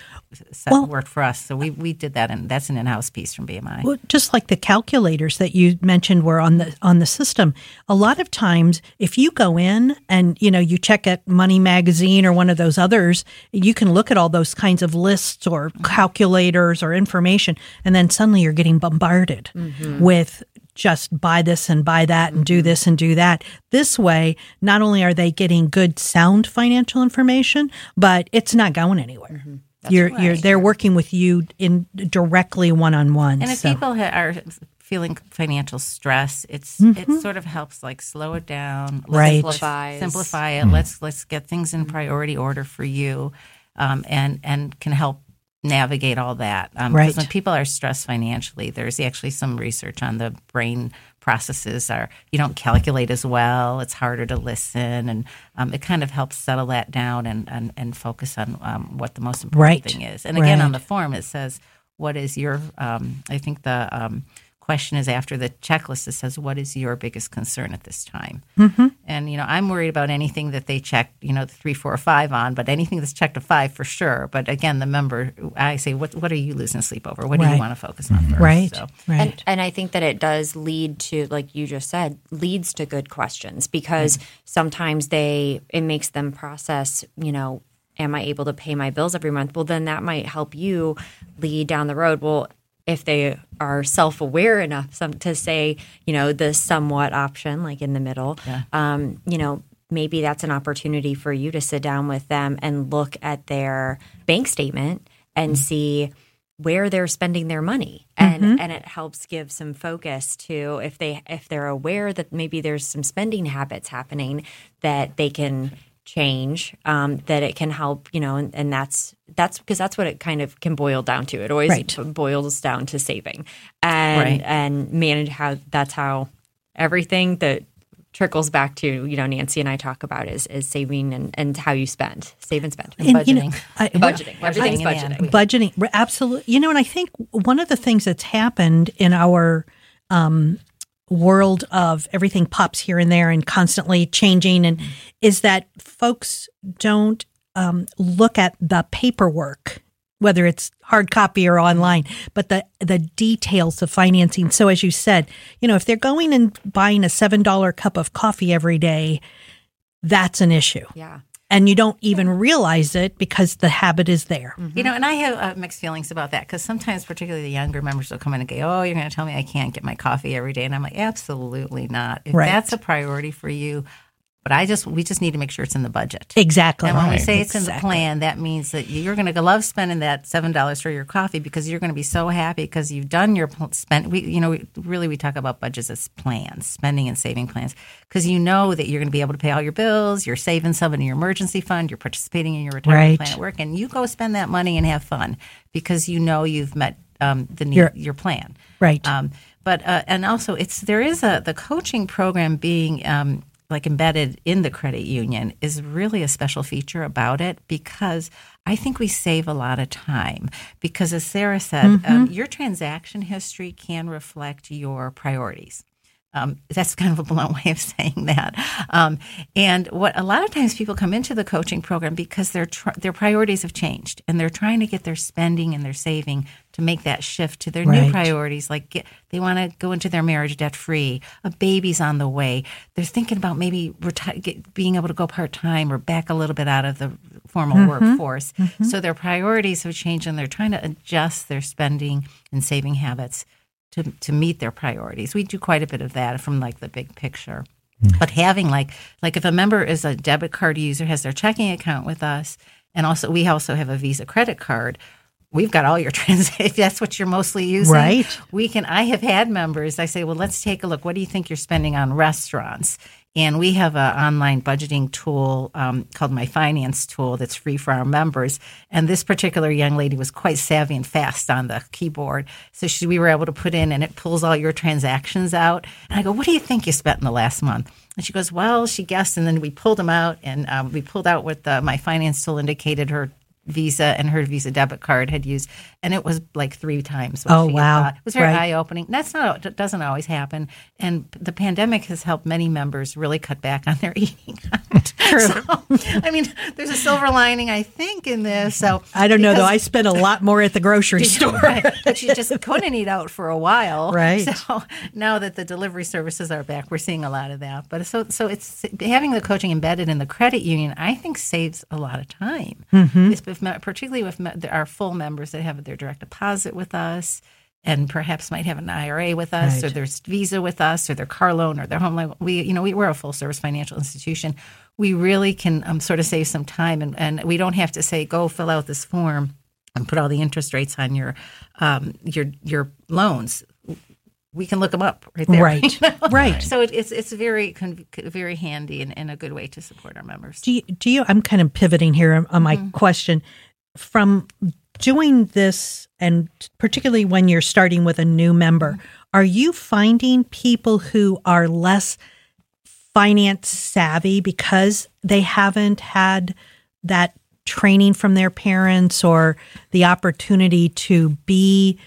set, Well- worked for us. So we we did that, and that's an in-house piece from BMI. Well, just like the calculators that you mentioned were on the on the system. A lot of times, if you go in and you know you check at Money Magazine or one of those others, you can look at all those kinds of lists or calculators or information, and then suddenly you're getting bombarded mm-hmm. with just buy this and buy that and do mm-hmm. this and do that. This way, not only are they getting good sound financial information, but it's not going anywhere. Mm-hmm. You're you're they're working with you in directly one on one. And if people ha- are feeling financial stress, it's it mm-hmm. sort of helps like slow it down, Right. let's Simplifies. simplify it. Mm. Let's let's get things in priority order for you, um, and and can help navigate all that. Um, Right. when people are stressed financially, there's actually some research on the brain processes are you don't calculate as well. It's harder to listen, and um, it kind of helps settle that down and and, and focus on um, what the most important Right. thing is. And again, on the form it says what is your um, i think the um, question is after the checklist it says what is your biggest concern at this time mm-hmm. and you know i'm worried about anything that they check you know the three four or five on but anything that's checked a five for sure but again the member i say what what are you losing sleep over what do you want to focus on first right, so right. And, and I think that it does lead to, like you just said, leads to good questions because sometimes they it makes them process, you know, am I able to pay my bills every month? Well, then that might help you lead down the road. Well, if they are self aware enough some, to say, you know, the somewhat option, like in the middle, um, you know, maybe that's an opportunity for you to sit down with them and look at their bank statement and see where they're spending their money. And and it helps give some focus to if they if they're aware that maybe there's some spending habits happening that they can change um, that it can help you know and, and that's that's because that's what it kind of can boil down to it always Right. boils down to saving and Right. and manage how that's how everything that trickles back to you know Nancy and I talk about is is saving and, and how you spend save and spend And, you know, budgeting. I- budgeting everything's Budgeting in the end. budgeting budgeting absolutely you know and i think one of the things that's happened in our um, world of everything pops here and there and constantly changing. And is that folks don't um, look at the paperwork whether it's hard copy or online but the the details of financing. So as you said you know if they're going and buying a seven dollar cup of coffee every day that's an issue. Yeah and you don't even realize it because the habit is there You know, and I have uh, mixed feelings about that because sometimes, particularly the younger members, will come in and go, "Oh, you're going to tell me I can't get my coffee every day," and I'm like, "Absolutely not. If Right. that's a priority for you, but I just we just need to make sure it's in the budget." exactly And when we say it's in the plan, that means that you're going to love spending that seven dollars for your coffee because you're going to be so happy because you've done your pl- spend. We, you know, we, really we talk about budgets as plans, spending and saving plans, because you know that you're going to be able to pay all your bills. You're saving some in your emergency fund. You're participating in your retirement Right. plan at work, and you go spend that money and have fun because you know you've met um, the need, Your- your plan. Right. Um, but uh, and also it's there is a the coaching program being um, like embedded in the credit union is really a special feature about it because I think we save a lot of time because as Sarah said, um, your transaction history can reflect your priorities. Um, that's kind of a blunt way of saying that. Um, and what a lot of times people come into the coaching program because their tr- their priorities have changed and they're trying to get their spending and their saving to make that shift to their Right. new priorities. Like get, they want to go into their marriage debt free. A baby's on the way. They're thinking about maybe reti- get, being able to go part time or back a little bit out of the formal mm-hmm. workforce. Mm-hmm. So their priorities have changed and they're trying to adjust their spending and saving habits to to meet their priorities. We do quite a bit of that from like the big picture. Hmm. But having like like if a member is a debit card user, has their checking account with us, and also we also have a Visa credit card. We've got all your transactions. If that's what you're mostly using, Right. We can. I have had members. I say, well, let's take a look. What do you think you're spending on restaurants? And we have an online budgeting tool um, called My Finance Tool that's free for our members. And this particular young lady was quite savvy and fast on the keyboard. So she, we were able to put in, and it pulls all your transactions out. And I go, What do you think you spent in the last month? And she goes, Well, she guessed. And then we pulled them out, and um, we pulled out what the, My Finance Tool indicated her Visa and her Visa debit card had used, and it was like three times. what Oh, she wow. thought. It was very Right. eye opening. That's not it doesn't always happen, and the pandemic has helped many members really cut back on their eating. True. I mean, there's a silver lining, I think, in this. So I don't know though. I spent a lot more at the grocery store. Right. but you just couldn't eat out for a while. Right. So now that the delivery services are back, we're seeing a lot of that. But so so it's having the coaching embedded in the credit union. I think saves a lot of time, Mm-hmm. Me- particularly with our full members that have their direct deposit with us. And perhaps might have an IRA with us, or their Visa with us, or their car loan, or their home loan. We, you know, we, we're a full service financial institution. We really can um, sort of save some time, and, and we don't have to say, "Go fill out this form." and put all the interest rates on your um, your your loans. We can look them up right there. Right. you know? Right. So it, it's it's very con- very handy and, and a good way to support our members. Do you, do you? I'm kind of pivoting here on- on my Mm-hmm. question. From doing this, and particularly when you're starting with a new member, are you finding people who are less finance savvy because they haven't had that training from their parents or the opportunity to be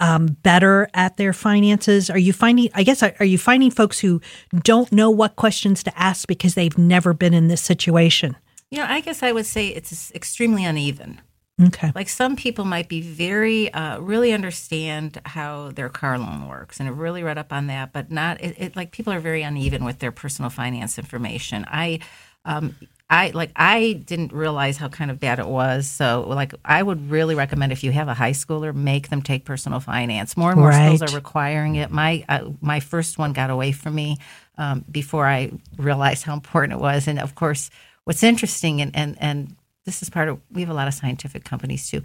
um, better at their finances? Are you finding, I guess, are you finding folks who don't know what questions to ask because they've never been in this situation? You know, I guess I would say it's extremely uneven. Okay. Like some people might be very, uh, really understand how their car loan works and have really read up on that, but not, it, it, like people are very uneven with their personal finance information. I, um, I like I didn't realize how kind of bad it was. So like I would really recommend if you have a high schooler, make them take personal finance. More and more schools are requiring it. My uh, my first one got away from me um, before I realized how important it was. And of course, what's interesting and and and this is part of we have a lot of scientific companies too.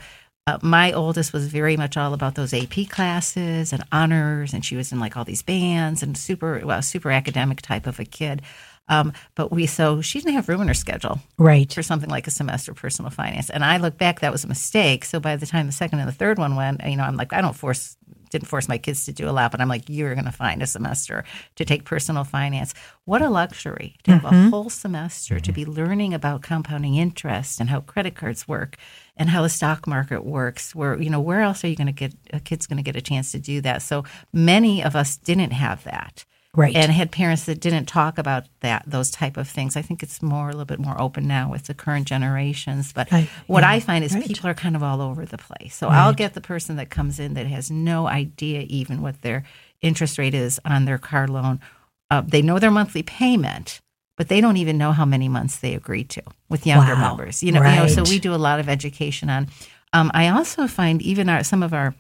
Uh, my oldest was very much all about those AP classes and honors, and she was in like all these bands and super well, super academic type of a kid. Um, but we so she didn't have room in her schedule Right. for something like a semester of personal finance. And I look back, that was a mistake. So by the time the second and the third one went, you know, I'm like, I don't force, didn't force my kids to do a lot, but I'm like, you're going to find a semester to take personal finance. What a luxury to have a mm-hmm. whole semester to mm-hmm. be learning about compounding interest and how credit cards work and how the stock market works. Where, you know, where else are you going to get, a kid's going to get a chance to do that? So many of us didn't have that Right. and had parents that didn't talk about that those type of things. I think it's more a little bit more open now with the current generations. But I- what yeah, I find is right. people are kind of all over the place. So I'll get the person that comes in that has no idea even what their interest rate is on their car loan. Uh, they know their monthly payment, but they don't even know how many months they agreed to with younger Wow. members. You know, you know. So we do a lot of education on. Um, I also find even our some of our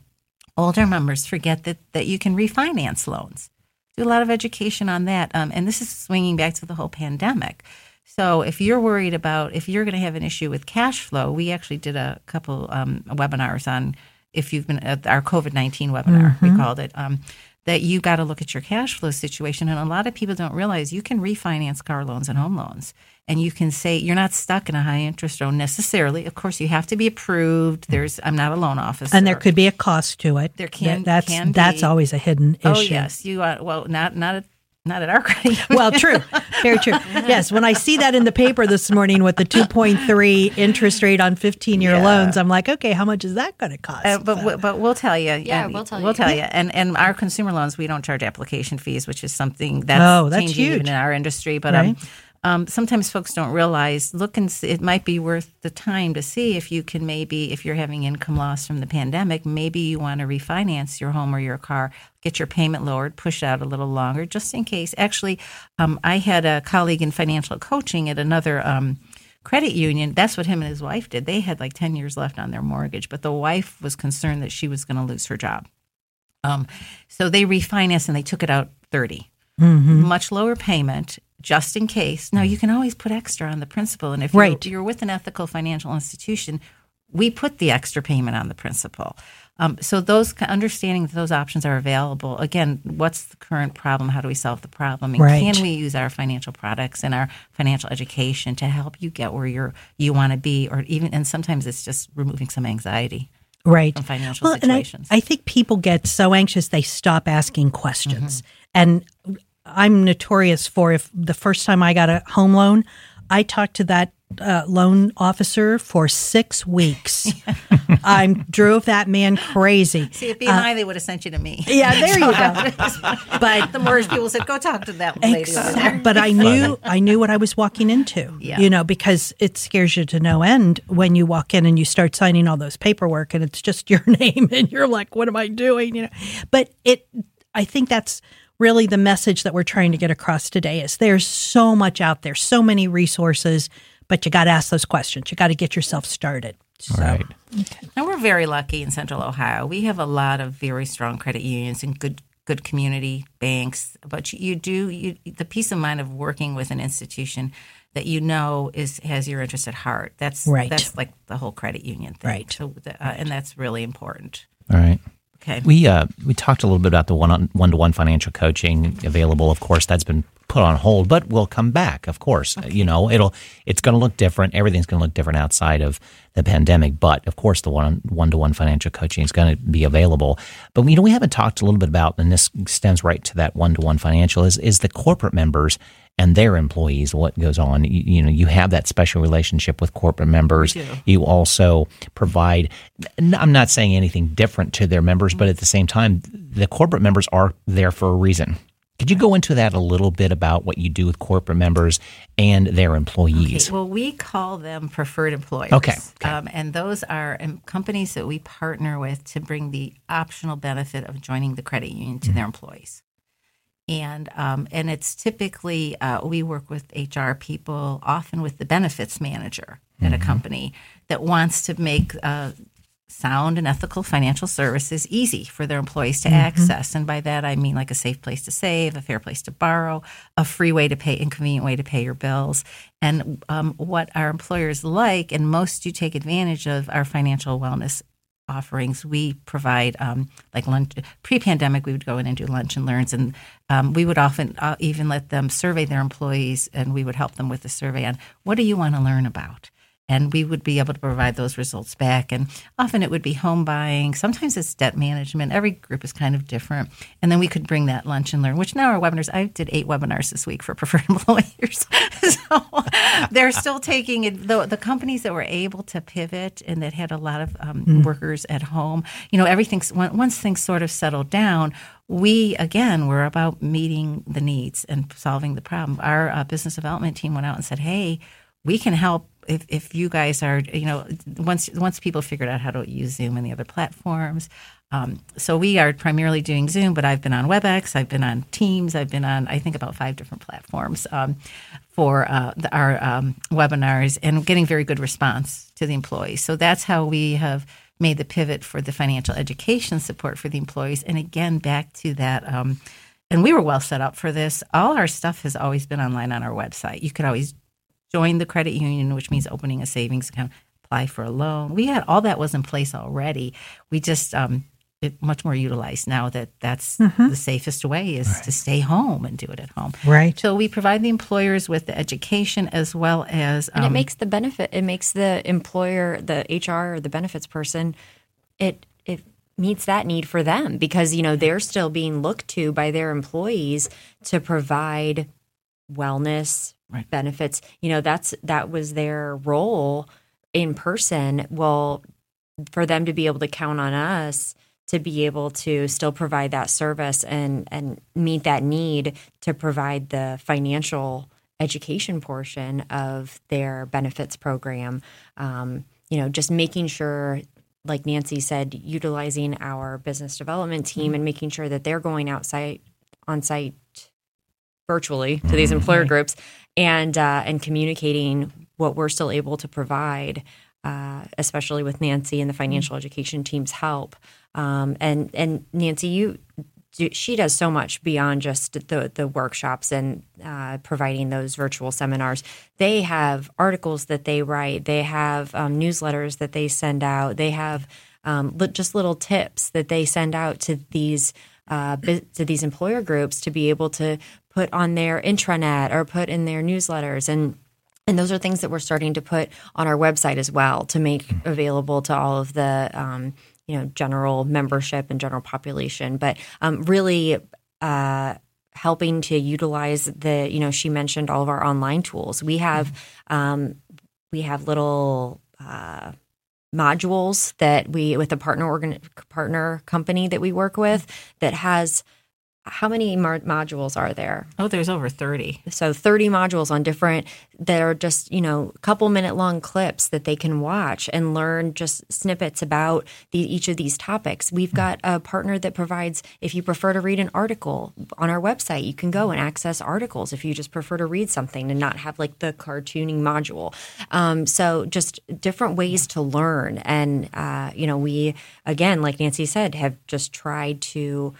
older members forget that that you can refinance loans do a lot of education on that. Um, and this is swinging back to the whole pandemic. So if you're worried about if you're going to have an issue with cash flow, we actually did a couple um, webinars on if you've been at our COVID nineteen webinar, we called it. Um, that you got to look at your cash flow situation, and a lot of people don't realize you can refinance car loans and home loans, and you can say you're not stuck in a high interest loan necessarily. Of course, you have to be approved. There's I'm not a loan officer, and there could be a cost to it. There can- That- that's can that's always a hidden issue. Oh yes, you are. Well, not not at not at our credit. Well, true. Very true. Yes, when I see that in the paper this morning with the 2.3 interest rate on 15-year Yeah. loans, I'm like, okay, how much is that going to cost? Uh, but we- but we'll tell you. Yeah, and we'll tell you. We'll you. tell you. And and our consumer loans, we don't charge application fees, which is something that's Oh, that's changing even huge. in our industry. But Right. um, um, sometimes folks don't realize. Look and see, it might be worth the time to see if you can maybe if you're having income loss from the pandemic, maybe you want to refinance your home or your car, get your payment lowered, push out a little longer, just in case. Actually, um, I had a colleague in financial coaching at another. Um, credit union that's what him and his wife did they had like 10 years left on their mortgage but the wife was concerned that she was going to lose her job um, so they refinanced and they took it out 30 Mm-hmm. much lower payment just in case now you can always put extra on the principal and if Right. you're, you're with an ethical financial institution we put the extra payment on the principal Um, so those understanding that those options are available. Again, what's the current problem? How do we solve the problem? And Right. can we use our financial products and our financial education to help you get where you're you want to be, or even and sometimes it's just removing some anxiety. right from financial I- situations. I, think people get so anxious they stop asking questions Mm-hmm. and i'm notorious for if the first time i got a home loan i talked to that uh, loan officer for six weeks i drove that man crazy See, if BMI, they would have sent you to me. yeah there you go but the mortgage people said, "Go talk to that lady." over there." Exact- but I knew I knew what I was walking into. Yeah. You know, because it scares you to no end when you walk in and you start signing all those paperwork and it's just your name and you're like, what am I doing? You know. But it I think that's really the message that we're trying to get across today is there's so much out there, so many resources, but you got to ask those questions. You got to get yourself started. So, Right. And we're very lucky in Central Ohio. We have a lot of very strong credit unions and good good community banks. But you, you do you, the peace of mind of working with an institution that you know is has your interest at heart. That's Right. That's like the whole credit union thing. Right. So, uh, and that's really important. All right. Okay. We uh, we talked a little bit about the one one to one financial coaching available. Of course, that's been put on hold, but we'll come back. Of course, you know it'll it's going to look different. Everything's going to look different outside of the pandemic, but of course, the one one to one financial coaching is going to be available. But you know, we haven't talked a little bit about, and this stems right to that one to one financial is is the corporate members and their employees. What goes on? You, you know, you have that special relationship with corporate members. You also provide, I'm not saying anything different to their members, but at the same time, the corporate members are there for a reason. Could you go into that a little bit about what you do with corporate members and their employees? Okay, well, we call them preferred employers. Okay, okay. Um, and those are um, companies that we partner with to bring the optional benefit of joining the credit union to their employees. And um, and it's typically uh, we work with HR people, often with the benefits manager at a company that wants to make uh, sound and ethical financial services easy for their employees to access. And by that, I mean like a safe place to save, a fair place to borrow, a free way to pay, inconvenient way to pay your bills. And um, what our employers like, and most do take advantage of, our financial wellness offerings. We provide um, like lunch. Pre-pandemic, we would go in and do lunch and learns, and um, we would often uh, even let them survey their employees, and we would help them with the survey on what do you want to learn about. And we would be able to provide those results back. And often it would be home buying. Sometimes it's debt management. Every group is kind of different. And then we could bring that lunch and learn, which now our webinars, I did eight webinars this week for preferred employers. so they're still taking it. The, the companies that were able to pivot and that had a lot of um, workers at home, you know, everything's, once things sort of settled down, we again were about meeting the needs and solving the problem. Our uh, business development team went out and said, "Hey, we can help if, if you guys are you know once once people figured out how to use Zoom and the other platforms. Um, so we are primarily doing Zoom, but I've been on WebEx, I've been on Teams, I've been on I think about five different platforms um, for uh, the, our um, webinars and getting very good response to the employees. So that's how we have made the pivot for the financial education support for the employees. And again, back to that. Um, and we were well set up for this. All our stuff has always been online on our website. You could always join the credit union, which means opening a savings account, apply for a loan. We had all that was in place already. We just um, it much more utilized now that that's the safest way is to stay home and do it at home. Right. So we provide the employers with the education as well as And it um, makes the benefit, it makes the employer, the HR or the benefits person, it it meets that need for them because you know they're still being looked to by their employees to provide wellness Right. benefits. You know that's that was their role in person. Well, for them to be able to count on us to be able to still provide that service and and meet that need to provide the financial education portion of their benefits program um, you know just making sure like nancy said utilizing our business development team and making sure that they're going outside on site virtually to these employer groups and uh, and communicating what we're still able to provide, uh, especially with Nancy and the financial education team's help. Um, and and Nancy, you she does so much beyond just the the workshops and uh, providing those virtual seminars. They have articles that they write. They have um, newsletters that they send out. They have um, just little tips that they send out to these uh, to these employer groups to be able to put on their intranet or put in their newsletters. And and those are things that we're starting to put on our website as well to make available to all of the um, you know general membership and general population. But um, really uh, helping to utilize the you know she mentioned all of our online tools. We have um, we have little uh, modules that we with a partner organ partner company that we work with that has how many mar- modules are there? Oh, there's over 30. So 30 modules on different that are just, you know, couple minute long clips that they can watch and learn just snippets about the, each of these topics. We've hmm. got a partner that provides if you prefer to read an article on our website, you can go and access articles if you just prefer to read something and not have like the cartooning module. Um, so just different ways to learn and uh, you know, we again, like Nancy said, have just tried to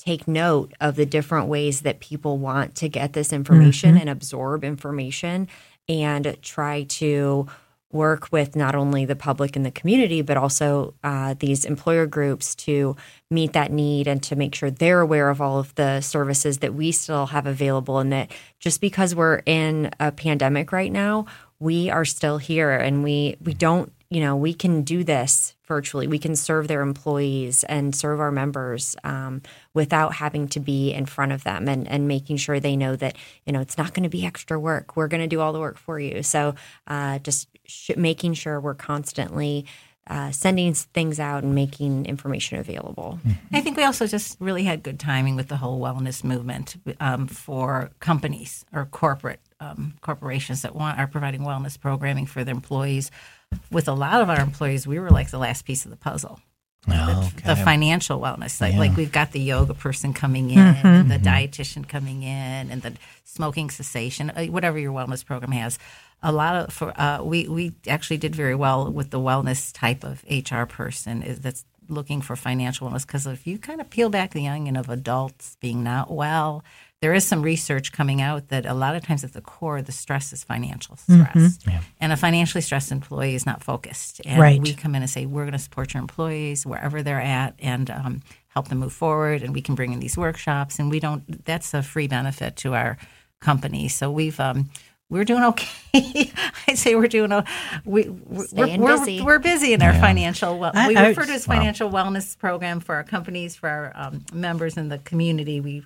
take note of the different ways that people want to get this information mm-hmm. and absorb information and try to work with not only the public and the community, but also uh, these employer groups to meet that need and to make sure they're aware of all of the services that we still have available. And that just because we're in a pandemic right now, we are still here and we we don't you know we can do this virtually we can serve their employees and serve our members um, without having to be in front of them and, and making sure they know that you know it's not going to be extra work we're going to do all the work for you so uh, just sh- making sure we're constantly uh, sending things out and making information available. I think we also just really had good timing with the whole wellness movement um, for companies or corporate um, corporations that want are providing wellness programming for their employees. With a lot of our employees, we were like the last piece of the puzzle. Oh, the, the, financial wellness, like yeah. like we've got the yoga person coming in, mm-hmm. and the mm-hmm. dietitian coming in, and the smoking cessation, uh, whatever your wellness program has. A lot of for uh, we we actually did very well with the wellness type of HR person is that's looking for financial wellness because if you kind of peel back the onion of adults being not well, there is some research coming out that a lot of times at the core, the stress is financial stress. Mm-hmm. Yeah. And a financially stressed employee is not focused. And right. we come in and say, we're going to support your employees wherever they're at and um, help them move forward. And we can bring in these workshops. And we don't, that's a free benefit to our company. So we've, um, we're doing okay. I say we're doing a, we we're, we're, busy. we're, busy in our yeah. financial well, we refer to as financial wow. wellness program for our companies for our um, members in the community. We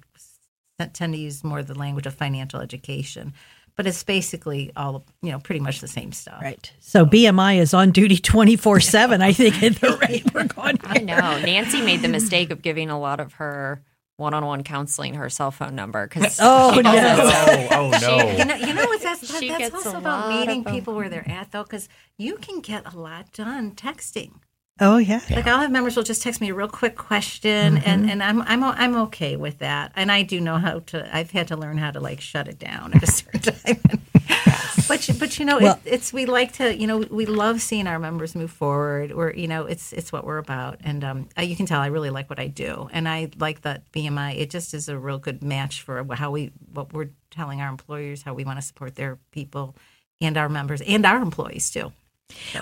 tend to use more the language of financial education but it's basically all you know pretty much the same stuff. Right. So bmi is on duty 24-7 i think at the rate we're going i know. Nancy made the mistake of giving a lot of her one-on-one counseling her cell phone number because oh no. oh, oh, no. You know you know what that's, that, that's also about meeting um, people where they're at though because you can get a lot done texting Oh yeah. Like I'll have members will just text me a real quick question, mm-hmm. and and I'm I'm I'm okay with that, and I do know how to. I've had to learn how to like shut it down at a certain time. but but you know well, it, it's we like to you know we love seeing our members move forward. Or you know it's it's what we're about, and um, you can tell I really like what I do, and I like that BMI. It just is a real good match for how we what we're telling our employers how we want to support their people and our members and our employees too.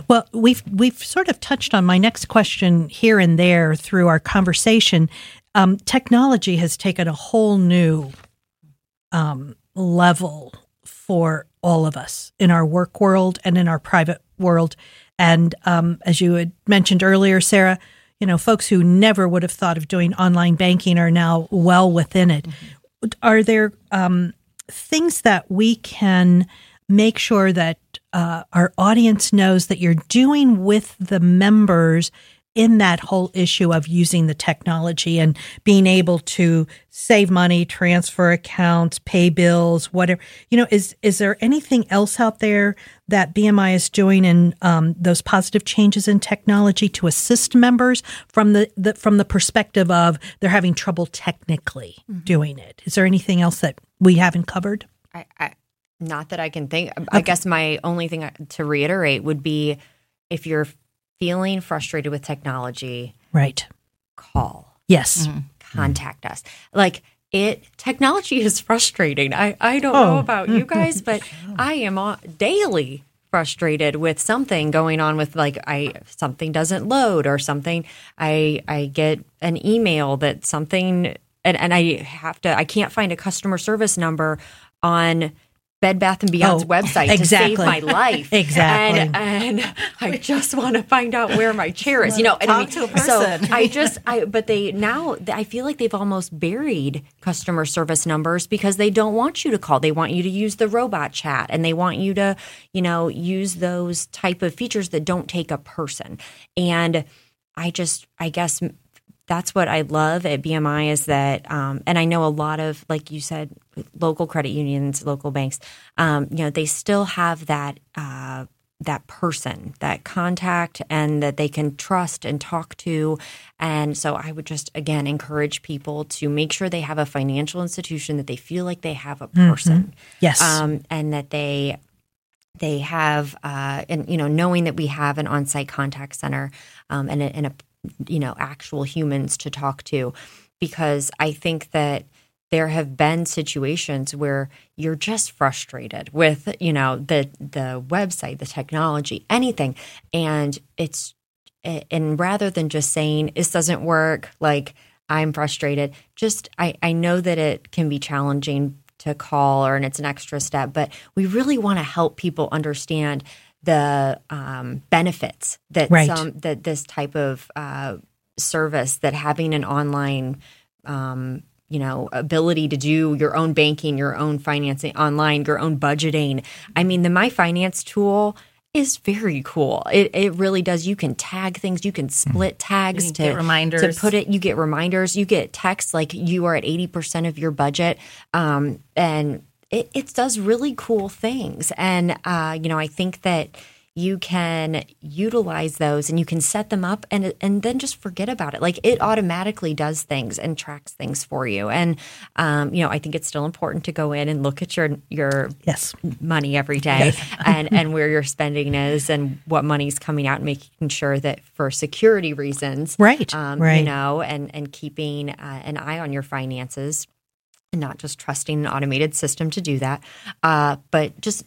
Well, we've we've sort of touched on my next question here and there through our conversation. Um, technology has taken a whole new um, level for all of us in our work world and in our private world. And um, as you had mentioned earlier, Sarah, you know, folks who never would have thought of doing online banking are now well within it. Mm-hmm. Are there um, things that we can make sure that uh, our audience knows that you're doing with the members in that whole issue of using the technology and being able to save money, transfer accounts, pay bills, whatever. You know, is is there anything else out there that BMI is doing in um, those positive changes in technology to assist members from the, the, from the perspective of they're having trouble technically mm-hmm. doing it? Is there anything else that we haven't covered? I, I not that I can think. Okay. I guess my only thing to reiterate would be if you're feeling frustrated with technology, right? Call. Yes. Mm-hmm. Contact us. Like it technology is frustrating. I I don't oh. know about you guys, but I am on, daily frustrated with something going on with like I something doesn't load or something I I get an email that something and, and I have to I can't find a customer service number on Bed Bath and Beyond's Oh, website exactly. to save my life. Exactly. And, and I just want to find out where my chair is. You know, and I Talk mean, to a so person. I just I but they now I feel like they've almost buried customer service numbers because they don't want you to call. They want you to use the robot chat and they want you to, you know, use those type of features that don't take a person. And I just I guess that's what I love at BMI is that, um, and I know a lot of, like you said, local credit unions, local banks, um, you know, they still have that uh, that person, that contact, and that they can trust and talk to. And so, I would just again encourage people to make sure they have a financial institution that they feel like they have a person, Yes. um, and that they they have uh, and you know knowing that we have an on-site contact center um, and, a, and a you know actual humans to talk to because i think that there have been situations where you're just frustrated with you know the the website the technology anything. And it's and rather than just saying this doesn't work like i'm frustrated just i i know that it can be challenging to call or and it's an extra step but we really want to help people understand the um, benefits that Right. some that this type of uh, service that having an online um, you know ability to do your own banking your own financing online your own budgeting. I mean the my finance tool is very cool. It, it really does. You can tag things. You can split tags You to get reminders. to put it you get reminders. You get texts like you are at 80% of your budget. Um, and it, it does really cool things. And uh, you know i think that you can utilize those and you can set them up and and then just forget about it. Like it automatically does things and tracks things for you. And um, you know i think it's still important to go in and look at your your yes. money every day and and where your spending is and what money's coming out and making sure that for security reasons Right, um, right. you know and and keeping uh, an eye on your finances and not just trusting an automated system to do that uh, but just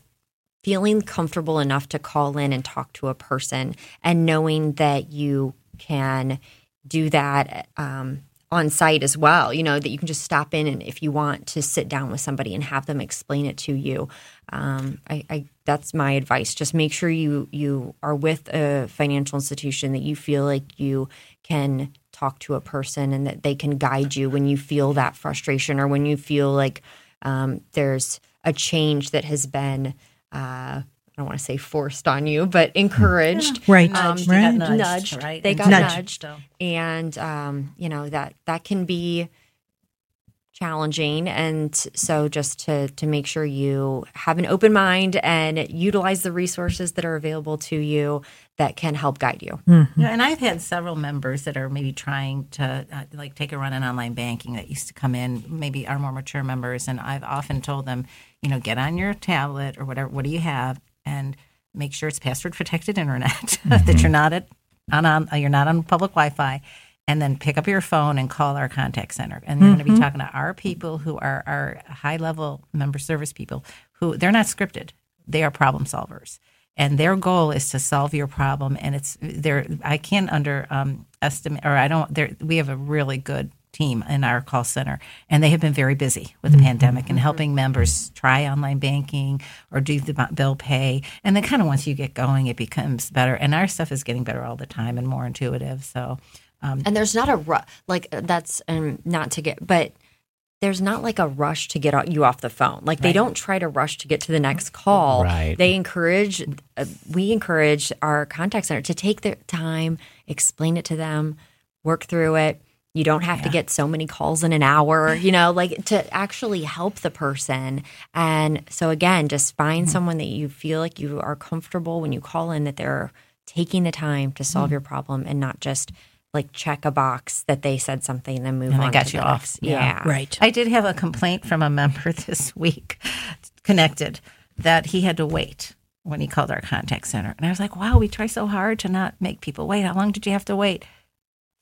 feeling comfortable enough to call in and talk to a person and knowing that you can do that um, on site as well you know that you can just stop in and if you want to sit down with somebody and have them explain it to you. Um, I, I that's my advice. Just make sure you you are with a financial institution that you feel like you can talk to a person and that they can guide you when you feel that frustration or when you feel like um, there's a change that has been uh, I don't want to say forced on you, but encouraged. Right. Um, Nudged. You got right. nudged, nudged. right? They got Nudged. nudged, and um, you know that that can be challenging. And so, just to to make sure you have an open mind and utilize the resources that are available to you that can help guide you. Yeah, and I've had several members that are maybe trying to uh, like take a run in online banking that used to come in, maybe are more mature members, and I've often told them, you know, get on your tablet or whatever. What do you have? And make sure it's password protected internet that you're not at on, on uh, you're not on public Wi-Fi. And then pick up your phone and call our contact center. And you're going to be talking to our people who are our high level member service people who they're not scripted. They are problem solvers and their goal is to solve your problem. And it's there i can't under um, estimate or i don't there we have a really good team in our call center. And they have been very busy with the pandemic and helping members try online banking or do the bill pay. And then kind of once you get going it becomes better. And our stuff is getting better all the time and more intuitive. So and there's not a ru- like that's um, not to get but there's not like a rush to get you off the phone. Like they don't try to rush to get to the next call. Right. they encourage uh, we encourage our contact center to take their time explain it to them work through it. You don't have to get so many calls in an hour you know like to actually help the person. And so again just find someone that you feel like you are comfortable when you call in that they're taking the time to solve your problem and not just like check a box that they said something and then move And on they got to you the off. next. Yeah. yeah Right. I did have a complaint from a member this week connected that he had to wait when he called our contact center. And I was like, wow, we try so hard to not make people wait. How long did you have to wait?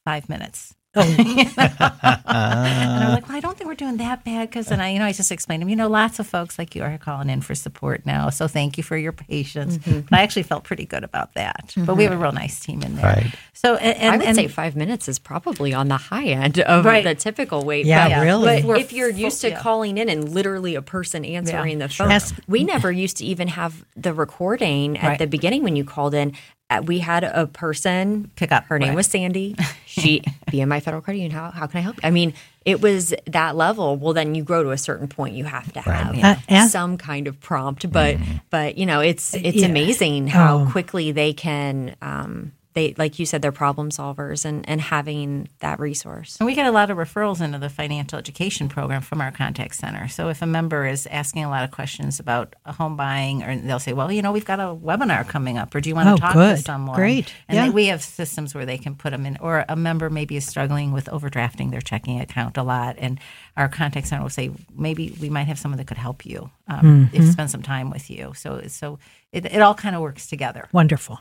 Five minutes. Oh. and I'm like, well, I don't think we're doing that bad because, and I, you know, I just explained to him, you know, lots of folks like you are calling in for support now, so thank you for your patience. Mm-hmm. But I actually felt pretty good about that. But we have a mm-hmm. real nice team in there. Right. So, and, and I would and- say five minutes is probably on the high end of Right. the typical wait. Yeah, but, really. But if you're used to yeah. calling in and literally a person answering the phone, Ask- we never used to even have the recording at Right. the beginning when you called in. Uh, we had a person Pick up, Her name right. was Sandy. She BMI Federal Credit Union. How how can I help? you? I mean, it was that level. Well, then you grow to a certain point. You have to have Uh, as- some kind of prompt. But but you know, it's it's Yeah. amazing how Oh. quickly they can. Um, they like you said, they're problem solvers and and having that resource. And we get a lot of referrals into the financial education program from our contact center. So if a member is asking a lot of questions about a home buying, or they'll say, "Well, you know, we've got a webinar coming up, or do you want to Oh, talk good. to someone?" Great. And Yeah. they, we have systems where they can put them in, or a member maybe is struggling with overdrafting their checking account a lot, and our contact center will say, "Maybe we might have someone that could help you, um, Mm-hmm. if spend some time with you." So so it, it all kind of works together. Wonderful.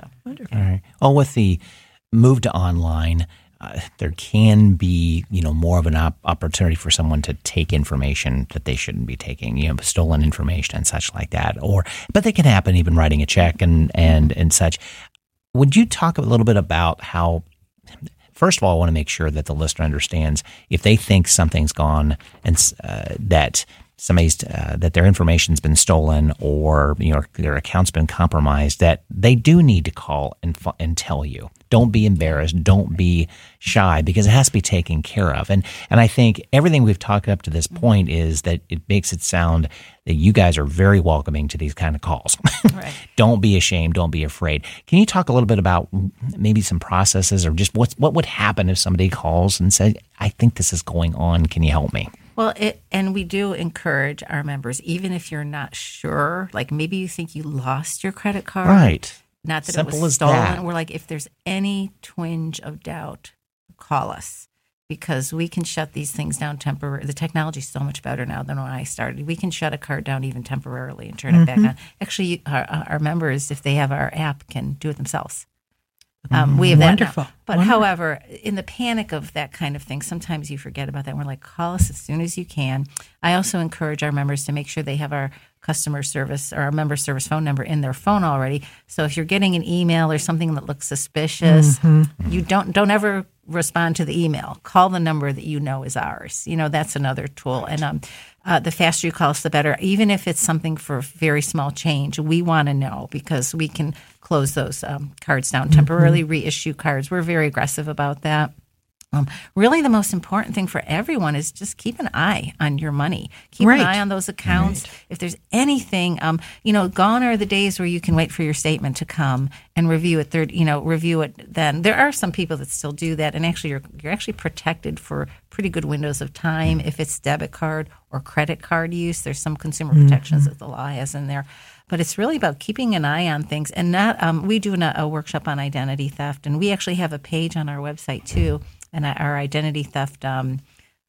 All right. Well, with the move to online, uh, there can be, you know, more of an op- opportunity for someone to take information that they shouldn't be taking, you know, stolen information and such like that. Or, but they can happen even writing a check and and and such. Would you talk a little bit about how? First of all, I want to make sure that the listener understands if they think something's gone and uh, that somebody's uh, that their information's been stolen or you know their account's been compromised, that they do need to call and and tell you. Don't be embarrassed. Don't be shy because it has to be taken care of. And and I think everything we've talked up to this point is that it makes it sound that you guys are very welcoming to these kind of calls. Right. don't be ashamed. Don't be afraid. Can you talk a little bit about maybe some processes or just what's what would happen if somebody calls and says, "I think this is going on. Can you help me?" Well, it, and we do encourage our members, even if you're not sure, like maybe you think you lost your credit card, Right. Not that Simple it was as stolen. that. We're like, if there's any twinge of doubt, call us because we can shut these things down temporarily. The technology's so much better now than when I started. We can shut a card down even temporarily and turn it back mm-hmm. on. Actually, our, our members, if they have our app, can do it themselves. Um, we have that. Wonderful. But Wonderful. however, in the panic of that kind of thing, sometimes you forget about that. We're like, call us as soon as you can. I also encourage our members to make sure they have our customer service or our member service phone number in their phone already. So if you're getting an email or something that looks suspicious, you don't don't ever respond to the email. Call the number that you know is ours. You know that's another tool. And um, uh, the faster you call us, the better. Even if it's something for very small change, we want to know because we can close those um, cards down temporarily, reissue cards. We're very aggressive about that. Um, really, the most important thing for everyone is just keep an eye on your money. Keep Right. an eye on those accounts. If there's anything, um, you know, gone are the days where you can wait for your statement to come and review it. Third, you know, review it. Then there are some people that still do that, and actually, you're you're actually protected for pretty good windows of time if it's debit card or credit card use. There's some consumer protections that the law has in there. But it's really about keeping an eye on things, and not. Um, we do a, a workshop on identity theft, and we actually have a page on our website too, and our identity theft um,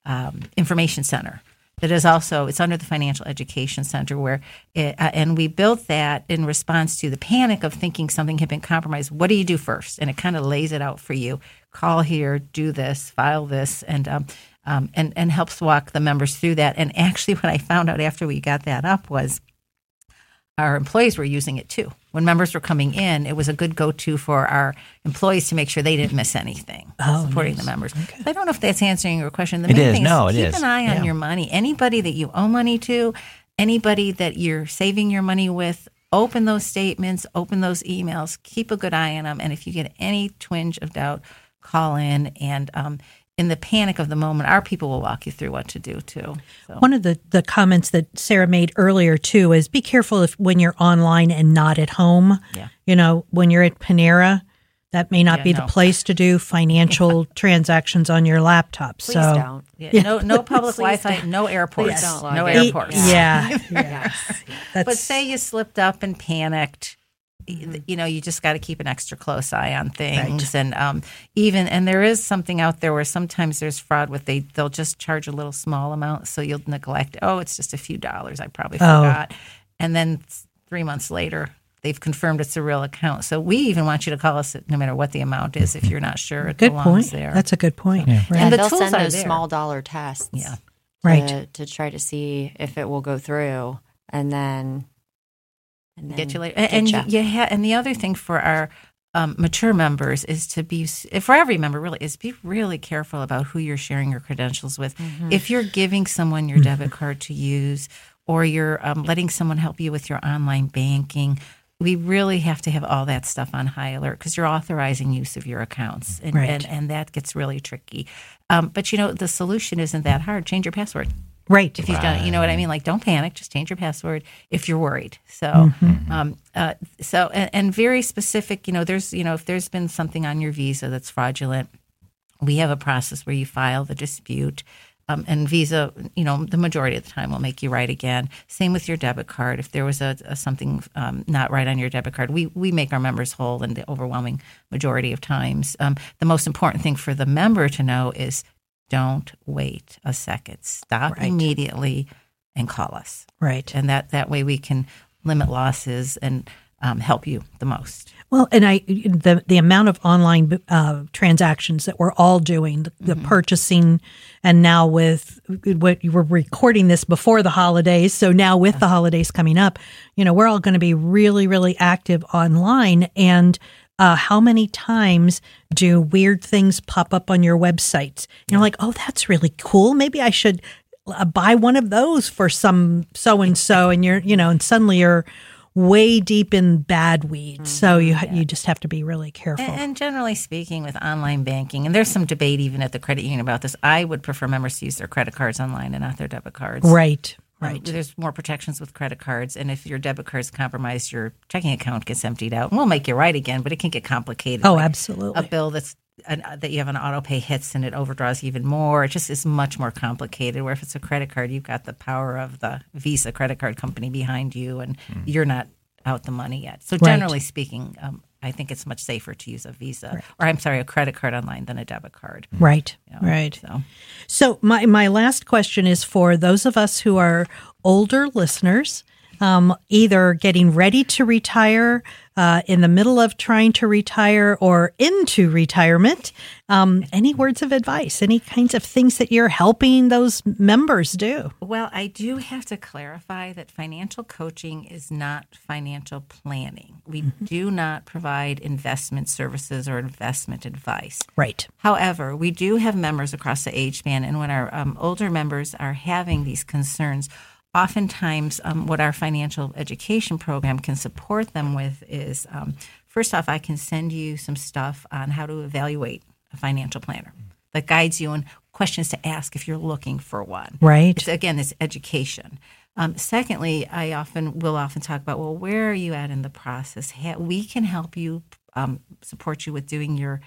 um, information center that is also it's under the financial education center where it, uh, and we built that in response to the panic of thinking something had been compromised. What do you do first? And it kind of lays it out for you. Call here do this file this and um, um, and and helps walk the members through that. And actually what i found out after we got that up was our employees were using it too. When members were coming in, it was a good go-to for our employees to make sure they didn't miss anything. supporting the members. I don't know if that's answering your question. The It main is. thing No, it keep is. an eye on your money. Anybody that you owe money to, anybody that you're saving your money with, open those statements, open those emails, keep a good eye on them, and if you get any twinge of doubt, call in and. Um, in the panic of the moment, our people will walk you through what to do too. So. One of the, the comments that Sarah made earlier too is be careful if when you're online and not at home. Yeah. You know, when you're at Panera, that may not Yeah, be no. the place to do financial transactions on your laptop. Please so don't. Yeah, no, no public Wi-Fi, no airports, Please don't no in. airports. Yeah. yeah. That's But say you slipped up and panicked, y- you know, you just got to keep an extra close eye on things, and um, even and there is something out there where sometimes there's fraud with they they'll just charge a little small amount, so you'll neglect. Oh, it's just a few dollars. I probably Oh. forgot, and then three months later. they've confirmed it's a real account. So we even want you to call us no matter what the amount is if you're not sure it Good belongs point. there. That's a good point. Right. Yeah, And the they'll tools send are those there. small dollar tests. Yeah. to- Right. To, try to see if it will go through, and then and then get you later. And, and you ha- and the other thing for our um, mature members is to be for every member really is be really careful about who you're sharing your credentials with. If you're giving someone your debit card to use, or you're um, letting someone help you with your online banking. We really have to have all that stuff on high alert because you're authorizing use of your accounts, and, Right. and, and that gets really tricky. Um, but you know, the solution isn't that hard. Change your password Right. if you've done it. You know what I mean? Like, don't panic. Just change your password if you're worried. So, um, uh, so and, and very specific. You know, there's you know if there's been something on your visa that's fraudulent, we have a process where you file the dispute. Um, and Visa, you know, the majority of the time will make you right again. Same with your debit card. If there was a, a something um, not right on your debit card, we we make our members whole in the overwhelming majority of times. Um, the most important thing for the member to know is don't wait a second. Stop Right. immediately and call us. Right. And that that way we can limit losses and um, help you the most. Well, and I the the amount of online uh, transactions that we're all doing, the, the purchasing, and now with what you were recording this before the holidays, so now with the holidays coming up, you know, we're all going to be really, really active online. And uh, how many times do weird things pop up on your websites? You're like, oh, that's really cool. Maybe I should uh, buy one of those for some so and so, and you're, you know, and suddenly you're way deep in bad weeds. So you ha- you just have to be really careful. And, and generally speaking, with online banking, and there's some debate even at the credit union about this. I would prefer members to use their credit cards online and not their debit cards. right, Um, right, there's more protections with credit cards, and if your debit card's compromised, your checking account gets emptied out. And we'll make you right again, but it can get complicated. Oh, Like absolutely. A bill that's an, uh, that you have an auto pay hits and it overdraws even more. It just is much more complicated. Where if it's a credit card, you've got the power of the Visa credit card company behind you, and hmm. you're not out the money yet. So Right. generally speaking, um, I think it's much safer to use a Visa or I'm sorry, a credit card online than a debit card. right, you know. right. So So my my last question is for those of us who are older listeners, um, either getting ready to retire, uh, in the middle of trying to retire, or into retirement. Um, any words of advice? Any kinds of things that you're helping those members do? Well, I do have to clarify that financial coaching is not financial planning. We do not provide investment services or investment advice. Right. However, we do have members across the age span, and when our um, older members are having these concerns, oftentimes um, what our financial education program can support them with is um, first off, I can send you some stuff on how to evaluate a financial planner that guides you on questions to ask if you're looking for one. Right. It's, again, it's education. Um, secondly, I often will often talk about well, where are you at in the process? We can help you um, support you with doing your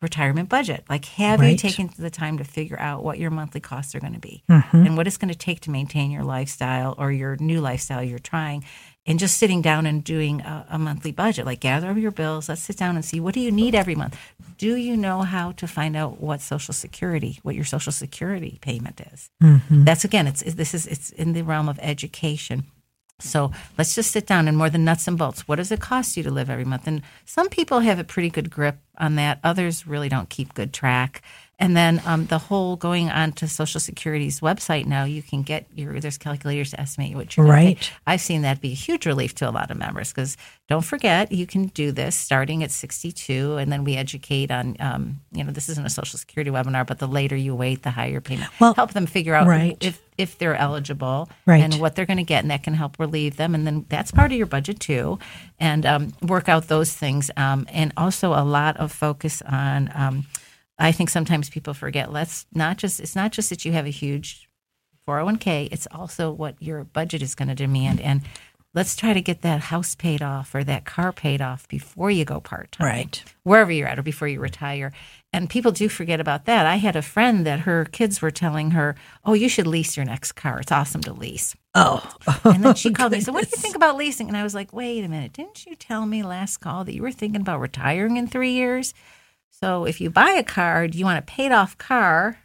retirement budget. Like, have you taken the time to figure out what your monthly costs are going to be Mm-hmm. and what it's going to take to maintain your lifestyle or your new lifestyle you're trying? And just sitting down and doing a, a monthly budget, like gather up your bills. Let's sit down and see what do you need every month. Do you know how to find out what Social Security, what your Social Security payment is? That's again, it's this is it's in the realm of education. So let's just sit down and more than nuts and bolts. What does it cost you to live every month? And some people have a pretty good grip on that. Others really don't keep good track. And then um, the whole going on to Social Security's website now, you can get your there's calculators to estimate what you're gonna pay. Right. I've seen that be a huge relief to a lot of members because don't forget you can do this starting at 62, and then we educate on um, you know this isn't a Social Security webinar, but the later you wait, the higher payment. Well, help them figure out right. if if they're eligible Right. and what they're going to get, and that can help relieve them. And then that's part of your budget too, and um, work out those things. Um, and also a lot of focus on. I think sometimes people forget. Let's not just. It's not just that you have a huge 401k. It's also what your budget is going to demand, and let's try to get that house paid off or that car paid off before you go part time Right. wherever you're at or before you retire. And people do forget about that. I had a friend that her kids were telling her, "Oh, you should lease your next car. It's awesome to lease." Oh, And then she called me and said, What do you think about leasing? And I was like, Wait a minute. Didn't you tell me last call that you were thinking about retiring in three years? So if you buy a car, do you want a paid off car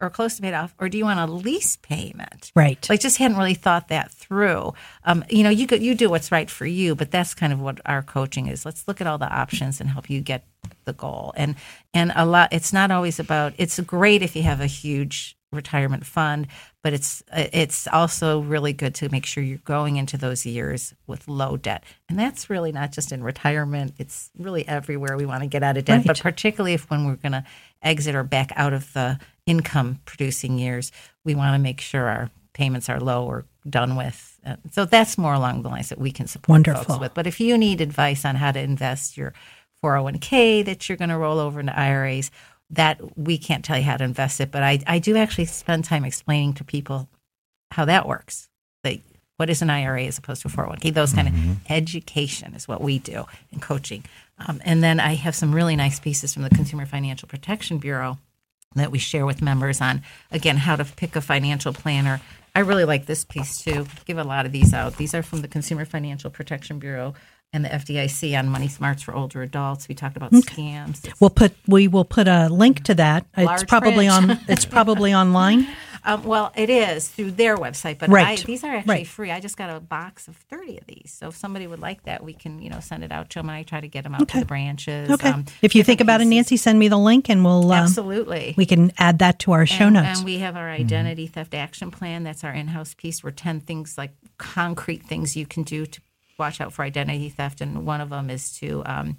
or close to paid off, or do you want a lease payment? Right. Like just hadn't really thought that through. Um, you know, you could, you do what's right for you, but that's kind of what our coaching is. Let's look at all the options and help you get the goal. And and a lot. It's not always about. It's great if you have a huge retirement fund, but it's it's also really good to make sure you're going into those years with low debt. And that's really not just in retirement, it's really everywhere we want to get out of debt, Right. but particularly if when we're going to exit or back out of the income producing years, we want to make sure our payments are low or done with. So that's more along the lines that we can support Wonderful. folks with. But if you need advice on how to invest your 401k that you're going to roll over into IRAs, that we can't tell you how to invest it, but I, I do actually spend time explaining to people how that works. Like what is an IRA as opposed to a 401k? Those kind of education is what we do in coaching. Um, and then I have some really nice pieces from the Consumer Financial Protection Bureau that we share with members on again how to pick a financial planner. I really like this piece too. Give a lot of these out. These are from the Consumer Financial Protection Bureau and the FDIC on money smarts for older adults. We talked about scams. We'll put we will put a link to that. It's probably print. on it's probably online. Um, well, it is through their website, but Right. I, these are actually Right. free. I just got a box of thirty of these, so if somebody would like that, we can you know send it out to them. And I try to get them out Okay. to the branches. Okay. um, if you think about it. Nancy, send me the link and we'll um, absolutely. we can add that to our show and, notes. And we have our identity theft action plan. That's our in-house piece. Where ten things like concrete things you can do to watch out for identity theft, and one of them is to um,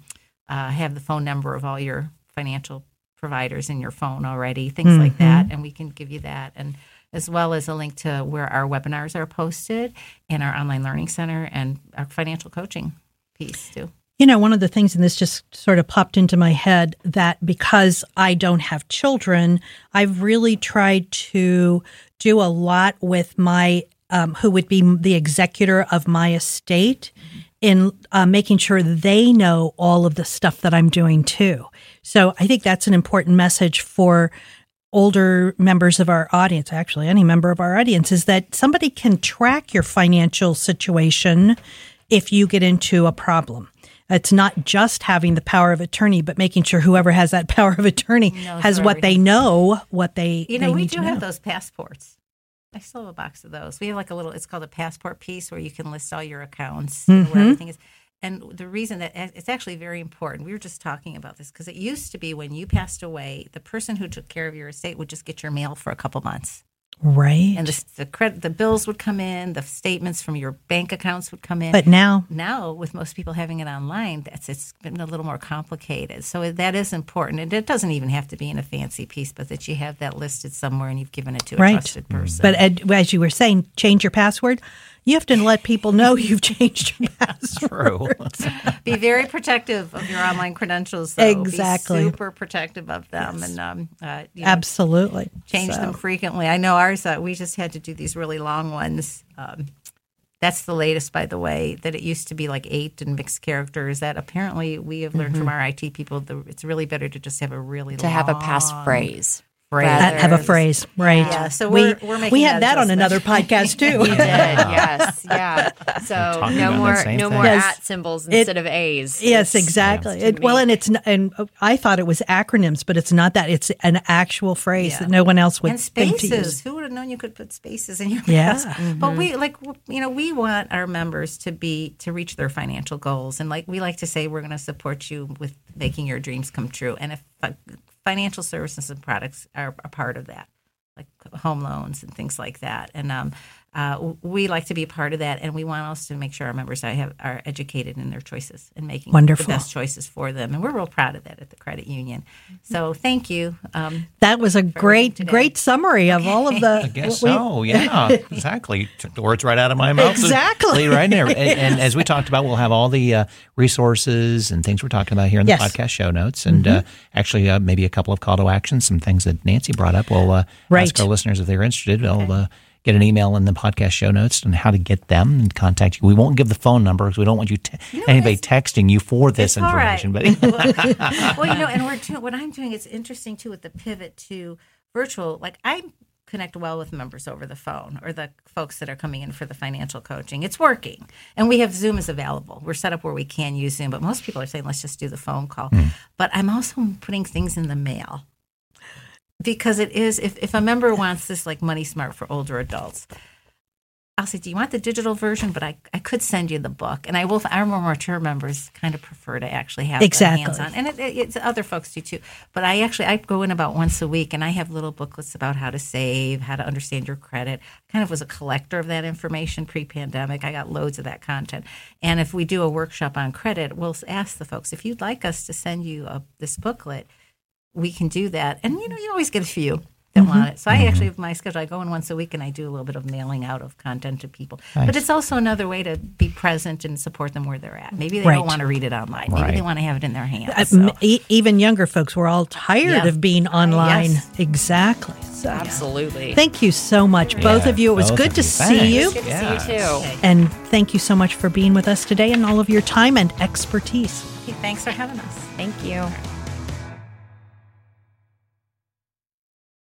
uh, have the phone number of all your financial providers in your phone already, things like that, and we can give you that and. As well as a link to where our webinars are posted and our online learning center and our financial coaching piece too. You know, one of the things, and this just sort of popped into my head, that because I don't have children, I've really tried to do a lot with my, um, who would be the executor of my estate, in uh, making sure they know all of the stuff that I'm doing too. So I think that's an important message for older members of our audience, actually, any member of our audience, is that somebody can track your financial situation if you get into a problem. It's not just having the power of attorney, but making sure whoever has that power of attorney has what they know, what they You know, they we do have those passports. I still have a box of those. We have like a little. It's called a passport piece where you can list all your accounts, Mm-hmm. where everything is. And the reason that it's actually very important. We were just talking about this because it used to be when you passed away, the person who took care of your estate would just get your mail for a couple months, Right. and the the credit, the bills would come in, the statements from your bank accounts would come in. but now, now with most people having it online that's it's been a little more complicated so that is important and it doesn't even have to be in a fancy piece but that you have that listed somewhere and you've given it to a Right. trusted person but as you were saying, change your password. You have to let people know you've changed your password. Be very protective of your online credentials though. Exactly. be super protective of them and um, uh, you know, Absolutely. change So- them frequently. I know ours. Uh, we just had to do these really long ones. Um, that's the latest, by the way. That it used to be like eight and mixed characters. That apparently we have learned from our IT people. The, it's really better to just have a really long to have a long passphrase. Phrase. rather- have a phrase, right? Yeah, so we we're- we're making we had that that on another podcast too. We did, yes, yeah. So no more, no thing. more Yes. at symbols It- instead of A's. Yes, It's- exactly. to It- well, and it's n- and uh, I thought it was acronyms, but it's not that. It's an actual phrase Yeah. that no one else would and think to spaces. use. Who would have known you could put spaces in your Yeah. password? But we like you know we want our members to be to reach their financial goals, and like we like to say, we're going to support you with making your dreams come true. And if uh, financial services and products are a part of that, like home loans and things like that, and um, uh, we like to be a part of that, and we want us to make sure our members are, have, are educated in their choices and making Wonderful. the best choices for them. And we're real proud of that at the credit union. So thank you. Um, That was a great, great summary of all of the. I guess we- so. Yeah, exactly. Took the words right out of my mouth. Exactly. right there. And, and as we talked about, we'll have all the uh, resources and things we're talking about here in the Yes. Mm-hmm. podcast show notes, and uh, actually uh, maybe a couple of call to action, some things that Nancy brought up. We'll uh, Right. ask our listeners if they're interested. They'll uh, get an email in the podcast show notes and how to get them and contact you. We won't give the phone number because we don't want you te- anybody texting you for this all right. information. But well, you know, and we're doing what I'm doing. It's interesting too with the pivot to virtual. Like I connect well with members over the phone or the folks that are coming in for the financial coaching. It's working, and we have Zoom is available. We're set up where we can use Zoom, but most people are saying let's just do the phone call. Hmm. But I'm also putting things in the mail. Because it is if, if a member wants this like money smart for older adults I'll say, do you want the digital version? But I, I could send you the book, and I will. Our more mature members kind of prefer to actually have Exactly. hands on, and it, it, it's other folks do too. But I actually I go in about once a week, and I have little booklets about how to save, how to understand your credit. Kind of was a collector of that information pre-pandemic. I got loads of that content, and if we do a workshop on credit, we'll ask the folks if you'd like us to send you a, this booklet, we can do that. And you know, you always get a few that want it. So I actually have my schedule. I go in once a week and I do a little bit of mailing out of content to people. But it's also another way to be present and support them where they're at. Maybe they Right. don't want to read it online. Maybe Right. they want to have it in their hands. Uh, So- m- e- even younger folks were all tired Yeah. of being online. Yes. Exactly. So, Absolutely. thank you so much, both of you. It was both good to you. see you. Thanks. Good to Yeah. see you too. And thank you so much for being with us today and all of your time and expertise. Thanks for having us. Thank you.